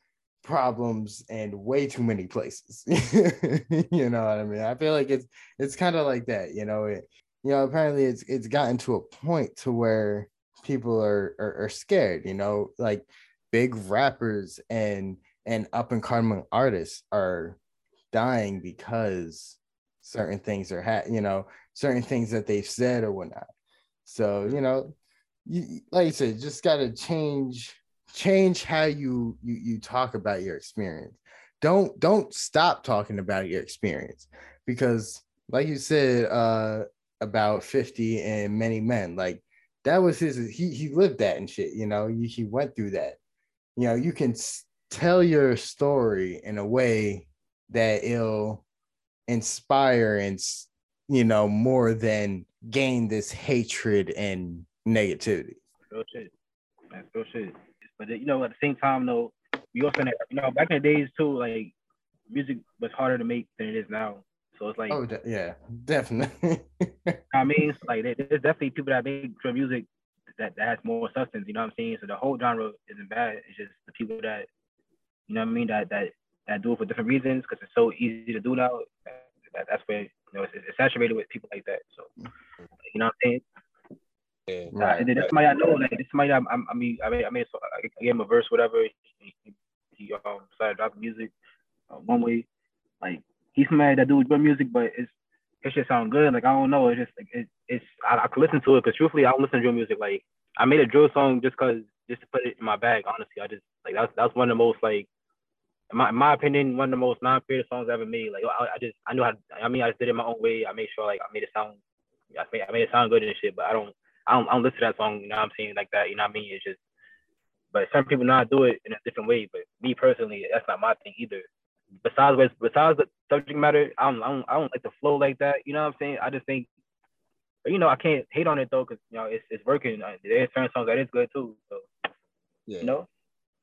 problems and way too many places. You know what i mean? I feel like it's it's kind of like that you know? It you know apparently it's it's gotten to a point to where people are, are are scared you know? Like big rappers and and up and coming artists are dying because certain things are ha- you know certain things that they've said or whatnot. So you know you like I said just got to change change how you you you talk about your experience don't don't stop talking about your experience because like you said uh about 50 and many men like that was his he he lived that and shit you know he, went through that you know you can tell your story in a way that it'll inspire and you know more than gain this hatred and negativity Real shit. That's real shit. But you know, at the same time though, we also you know back in the days too, like music was harder to make than it is now. So it's like oh de- yeah definitely I mean, it's like there's definitely people that make good music that, that has more substance. You know what I'm saying? So the whole genre isn't bad. It's just the people that you know what I mean that that that do it for different reasons because it's so easy to do now. That, that's where you know it's, it's saturated with people like that. So mm-hmm. you know what I'm saying? Yeah. Right. And then this somebody I know, like this somebody I, I, I mean, I mean, I so I gave him a verse, whatever. He, he, dropping music uh, one way. Like he's somebody that do good music, but it's it should sound good. Like I don't know, it's just like it, it's I, I could listen to it because truthfully I don't listen to drill music. Like I made a drill song just cause just to put it in my bag. Honestly, I just like that's that's one of the most like my, my opinion, one of the most non-creative songs I ever made. Like I, I just I knew how. I mean, I just did it my own way. I made sure like I made it sound. I made, I made it sound good and shit. But I don't I don't I don't listen to that song. You know what I'm saying like that. You know what I mean? It's just. But some people know how to do it in a different way. But me personally, that's not my thing either. Besides, besides the subject matter, I don't, I don't, I don't like the flow like that. You know what I'm saying? I just think, you know, I can't hate on it though, cause you know it's it's working. There's certain songs that is good too. So, Yeah. you know,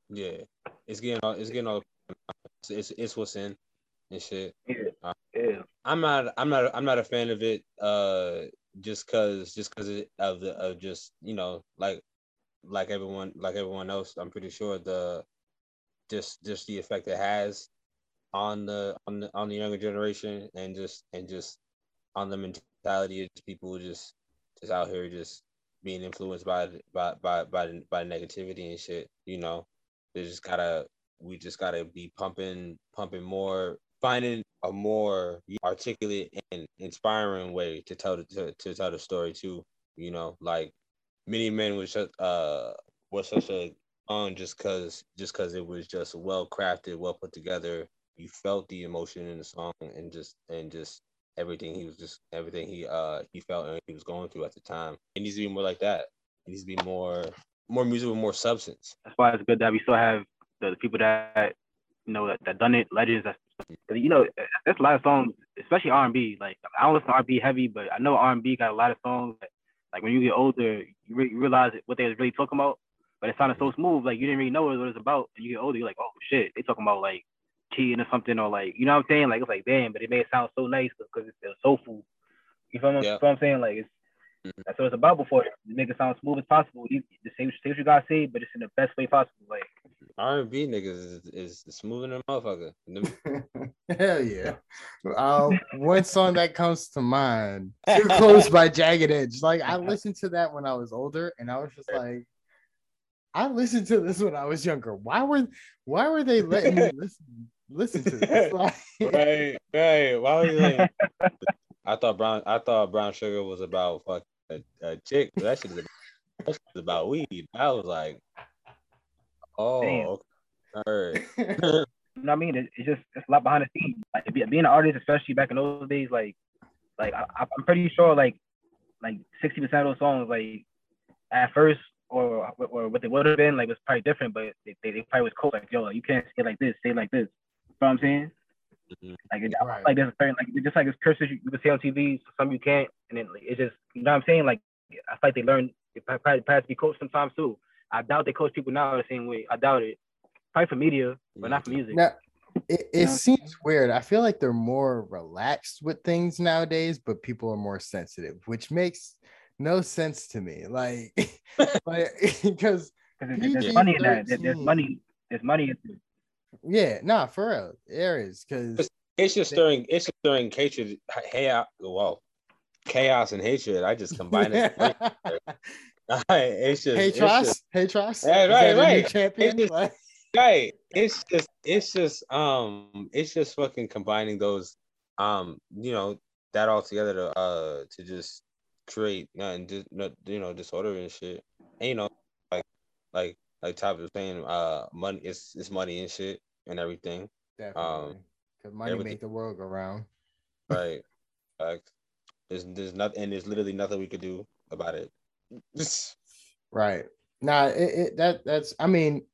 Yeah. It's getting all it's getting all it's it's, it's what's in and shit. yeah, yeah. I'm not I'm not I'm not a fan of it uh just cause just cause of the of just you know like like everyone like everyone else I'm pretty sure the just just the effect it has on the on the on the younger generation and just and just on the mentality of people just just out here just being influenced by by by by, by negativity and shit you know? They just gotta we just gotta be pumping pumping more finding a more articulate and inspiring way to tell the to, to tell the story too you know like many men was just uh was such a on just cause just cause it was just well crafted well put together. You felt the emotion in the song and just and just everything he was just everything he uh he felt and he was going through at the time. It needs to be more like that. It needs to be more more music with more substance. That's why it's good that we still have the, people that you know that, that done it, legends. Because you know there's a lot of songs, especially R and B. Like I don't listen to R and B heavy, but I know R and B got a lot of songs. That, like when you get older, you, re- you realize what they was really talking about. But it sounded so smooth, like you didn't really know what it was about. And you get older, you're like, oh shit, they talking about like cheating or something, or like you know what I'm saying? Like it's like damn, but it made it sound so nice because it's, it's soulful. You feel, me? Yeah. what I'm saying? Like it's. That's what it's about before it. Make it sound smooth as possible. You, you say, say what you gotta say, but it's in the best way possible. Like R&B niggas is, is smooth than a motherfucker Hell yeah. Um, one song that comes to mind, Too Close by Jagged Edge. Like I listened to that when I was older, and I was just like, I listened to this when I was younger. Why were why were they letting me listen listen to this? Like, right, right. Why was you like? I thought brown. I thought brown sugar was about fuck a, a chick. but That shit is about, about weed. I was like, oh, okay. Alright. you know what I mean? It, it's just it's a lot behind the scenes. Like be- being an artist, especially back in those days, like like I, I'm pretty sure like like sixty percent of those songs, like at first or or what they would have been, like was probably different, but they, they, they probably was cool. Like yo, you can't say like this, say like this. You know what I'm saying? Mhm. Like it, Right. like there's a certain like just like it's curses you, you can say on TV, some you can't, and then like, it's just you know what I'm saying? Like I feel like they learn they probably, probably have to be coached sometimes too. I doubt they coach people now the same way. I doubt it. Probably for media, but not for music. Now, it, it Yeah. seems weird. I feel like they're more relaxed with things nowadays, but people are more sensitive, which makes no sense to me. Like, like because Because there's, there's money in that. There- There's money. There's money in it. Yeah, nah, for real, there is because It's just stirring. It's just stirring hatred. Chaos. Well, chaos and hatred. I just combine it. it's just. hey it's Tross, just- hey Tross, Yeah, right, right. champion. just- right it's just it's just um it's just fucking combining those um you know that all together to uh to just create and just you know disorder and shit and you know like like like Top was saying uh money it's it's money and shit and everything Definitely, um, because money everything- make the world go round. right like there's there's nothing and there's literally nothing we could do about it Right. Nah, it, it that that's I mean,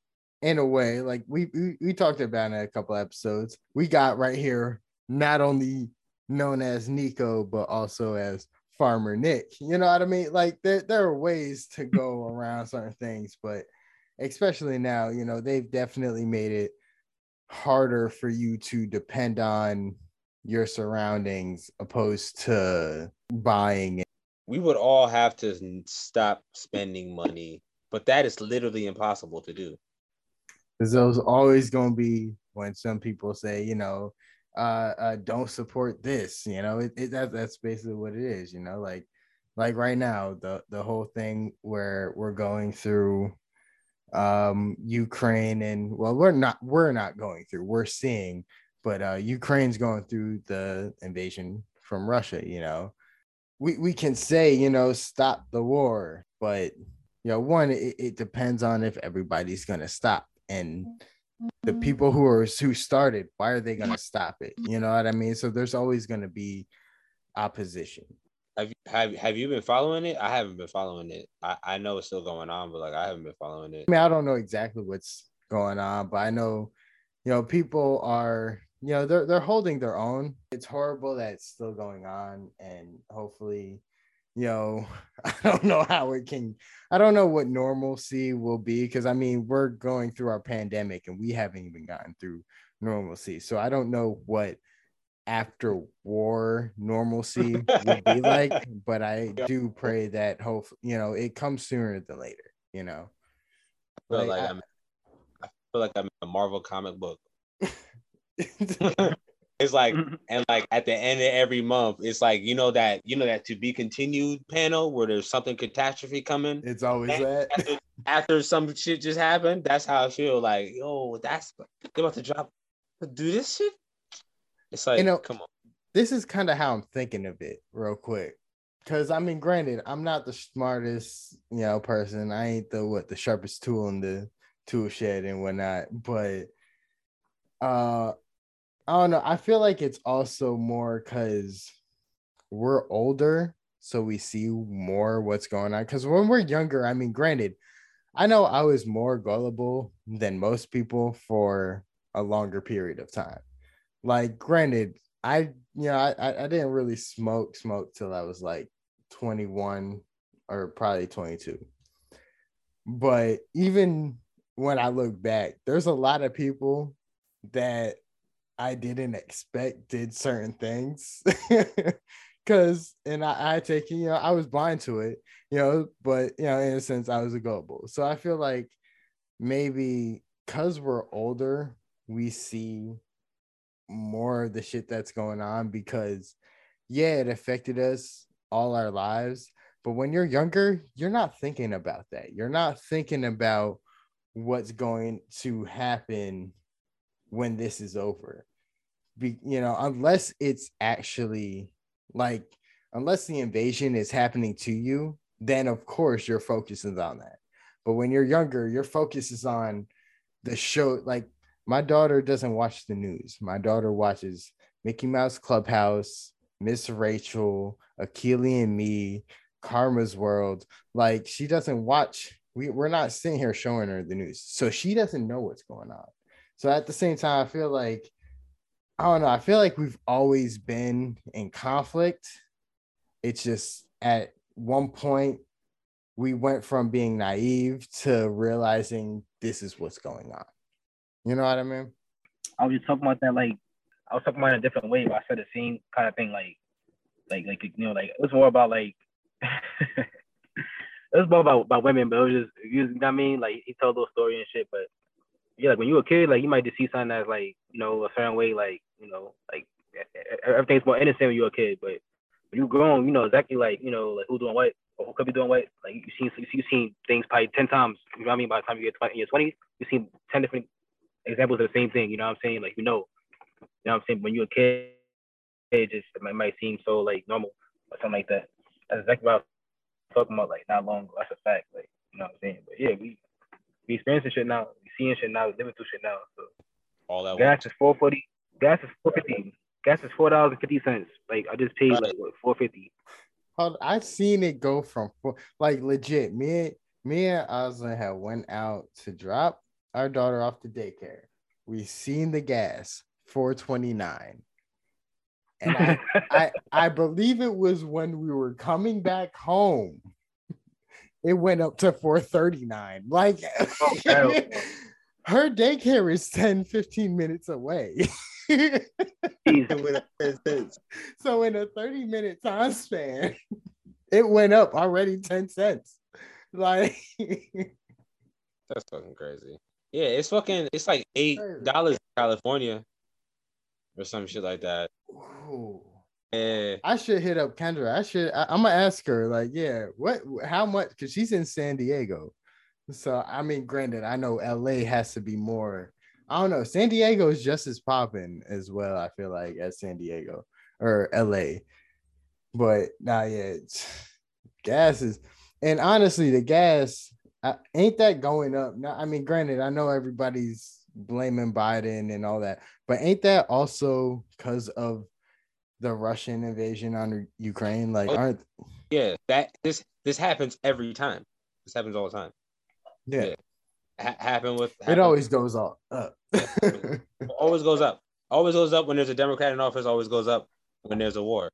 in a way, like we, we we talked about it in a couple episodes. We got right here, not only known as Nico, but also as Farmer Nick. You know what I mean? Like there, there are ways to go around certain things, but especially now, you know, they've definitely made it harder for you to depend on your surroundings opposed to buying we would all have to stop spending money but that is literally impossible to do. Because there's always going to be when some people say, you know, uh, uh don't support this, you know, it, it that, that's basically what it is, you know, like like right now the the whole thing where we're going through um Ukraine and well we're not we're not going through we're seeing but uh Ukraine's going through the invasion from Russia you know? We we can say you know stop the war but you know one it, it depends on if everybody's going to stop and the people who are who started why are they going to stop it? You know what i mean? So there's always going to be opposition Have you have have you been following it? I haven't been following it. I, I know it's still going on, but like I haven't been following it. I mean, I don't know exactly what's going on, but I know, you know, people are, you know, they're they're holding their own. It's horrible that it's still going on, and hopefully, you know, I don't know how it can. I don't know what normalcy will be because I mean we're going through our pandemic and we haven't even gotten through normalcy, so I don't know what after war normalcy would be like but i do pray that hope you know it comes sooner than later you know I feel Like, like I- I'm I feel like I'm in a Marvel comic book. It's like and like at the end of every month, it's like you know that you know that to be continued panel where there's something catastrophe coming it's always that after, after some shit just happened. That's how I feel. Like yo, that's they're about to drop do this shit. It's like You know, come on. this is kind of how I'm thinking of it, real quick. Because I mean, granted, I'm not the smartest, you know, person. I ain't the what the sharpest tool in the tool shed and whatnot. But uh, I don't know. I feel like it's also more because we're older, so we see more what's going on. Because when we're younger, I mean, granted, I know I was more gullible than most people for a longer period of time. Like, granted, I you know I I didn't really smoke smoke till I was like 21 or probably 22. But even when I look back, there's a lot of people that I didn't expect did certain things. Cause and I, I take you know, I was blind to it, you know, but you know, in a sense, I was a gullible. So I feel like maybe because we're older, we see more of the shit that's going on because yeah, it affected us all our lives. But when you're younger, you're not thinking about that. You're not thinking about what's going to happen when this is over. Be, you know, unless it's actually like, unless the invasion is happening to you, then of course your focus is on that. But when you're younger, your focus is on the show. Like, my daughter doesn't watch the news. My daughter watches Mickey Mouse Clubhouse, Miss Rachel, Akili and me, Karma's World. Like she doesn't watch. We we're not sitting here showing her the news, so she doesn't know what's going on. So at the same time, I feel like I don't know. I feel like we've always been in conflict. It's just at one point we went from being naive to realizing this is what's going on. You know what I mean? I was just talking about that like I was talking about in a different way, but I said the same kind of thing like like like you know like it was more about like it was more about, about women, but it was just you know what I mean like he told little story and shit, but yeah, like when you were a kid, like you might just see something that's like you know a certain way, like you know like everything's more innocent when you're a kid, but when you grown, you know exactly like you know like who's doing what or who could be doing what. Like you seen you see you seen things probably ten times. You know what I mean? By the time you get 20, in your twenties, you seen ten different examples of the same thing. You know what I'm saying? Like you know, you know what I'm saying. When you're a kid, it just it might, might seem so like normal or something like that. That's exactly what I was talking about. Like not long ago. That's a fact. Like you know what I'm saying. But yeah, we we experiencing shit now. We seeing shit now. We living through shit now. So All that gas is four forty. Gas is four fifty. Gas is four dollars and fifty cents. Like I just paid like what four fifty. Hold- I've seen it go from four, like legit. Me, and- me and Aslan had went out to drop our daughter off to daycare. We seen the gas four twenty nine, and I, I I believe it was when we were coming back home. It went up to four thirty nine. Like oh, hell. her daycare is 10, 15 minutes away. So in a 30 minute time span, it went up already 10 cents. Like That's fucking crazy. Yeah, it's fucking. It's like eight dollars in California, or some shit like that. ooh. Yeah, I should hit up Kendra. I should I, am gonna ask her, like, yeah, what how much because she's in San Diego. So I mean, granted, I know LA has to be more. I don't know. San Diego is just as popping as well. I feel like as San Diego or LA, but not yet. Gas is, and honestly, the gas uh, ain't that going up. Now, I mean, granted, I know everybody's blaming Biden and all that, but ain't that also because of the Russian invasion on Ukraine? Like, Oh, aren't Yeah, that this this happens every time. This happens all the time. yeah? Yeah. Ha- happen with It always goes up. up. always goes up. Always goes up when there's a Democrat in office. Always goes up when there's a war.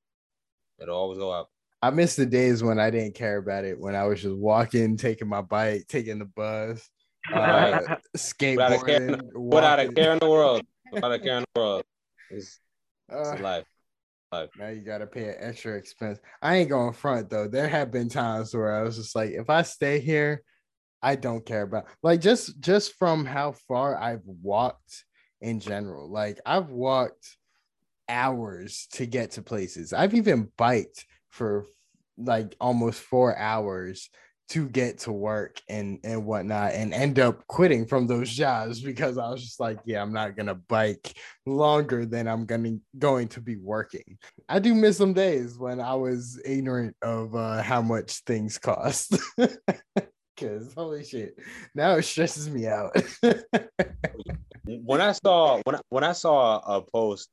It'll always go up. I miss the days when I didn't care about it. When I was just walking, taking my bike, taking the bus, uh, Without a care, skateboarding, without a care in the world. Without a care in the world. It's, it's Uh, life. now you gotta pay an extra expense. I ain't going front though. There have been times where I was just like, if I stay here, I don't care about like just just from how far I've walked in general. Like I've walked hours to get to places. I've even biked for like almost four hours to get to work and and whatnot and end up quitting from those jobs because I was just like, yeah, I'm not gonna bike longer than I'm gonna going to be working. I do miss some days when I was ignorant of uh, how much things cost. Cause holy shit, now it stresses me out. when I saw when when I saw a post,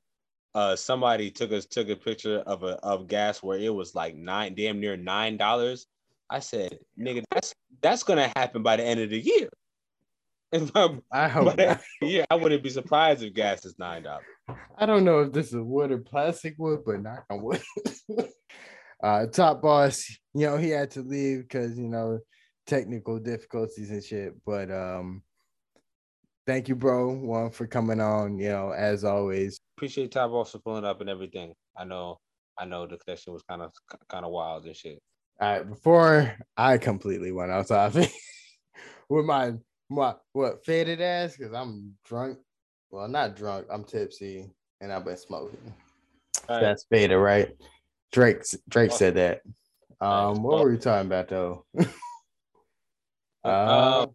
uh, somebody took us took a picture of a of gas where it was like nine, damn near nine dollars. I said, nigga, that's that's gonna happen by the end of the year. By, I hope the not. of year, I wouldn't be surprised if gas is nine dollars. I don't know if this is wood or plastic wood, but knock on wood. uh, top boss, you know, he had to leave because you know technical difficulties and shit. But um, thank you, bro, one for coming on. You know, as always. Appreciate Top Boss for pulling up and everything. I know, I know the connection was kind of kind of wild and shit. All right, before I completely went off topic with my my what faded ass because I'm drunk. Well, not drunk. I'm tipsy and I've been smoking. Right. That's faded, right? Drake Drake said that. Um, what were we talking about though? Uh, Uh,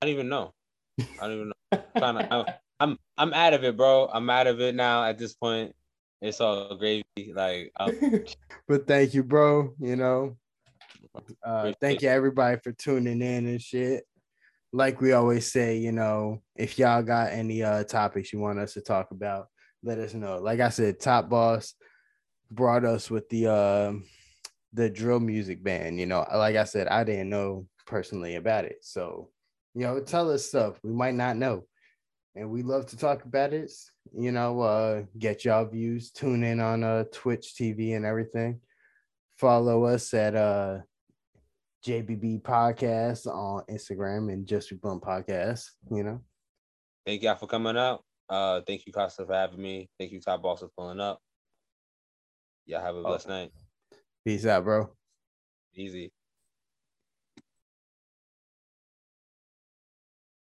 I don't even know. I don't even know. I'm, to- I'm I'm I'm out of it, bro. I'm out of it now. At this point, it's all gravy. Like but thank you, bro. You know, uh, thank you everybody for tuning in and shit. Like we always say, you know, if y'all got any uh topics you want us to talk about, let us know. Like I said, Top Boss brought us with the uh, the drill music band. You know, like I said, I didn't know personally about it, so you know, tell us stuff we might not know, and we love to talk about it. You know, uh, get y'all views. Tune in on uh Twitch TV and everything. Follow us at uh JBB Podcast on Instagram and Just Be Blunt Podcast. You know, thank y'all for coming out. Uh, thank you, Costa, for having me. Thank you, Top Boss, for pulling up. Y'all have a blessed night. peace out, bro. Easy.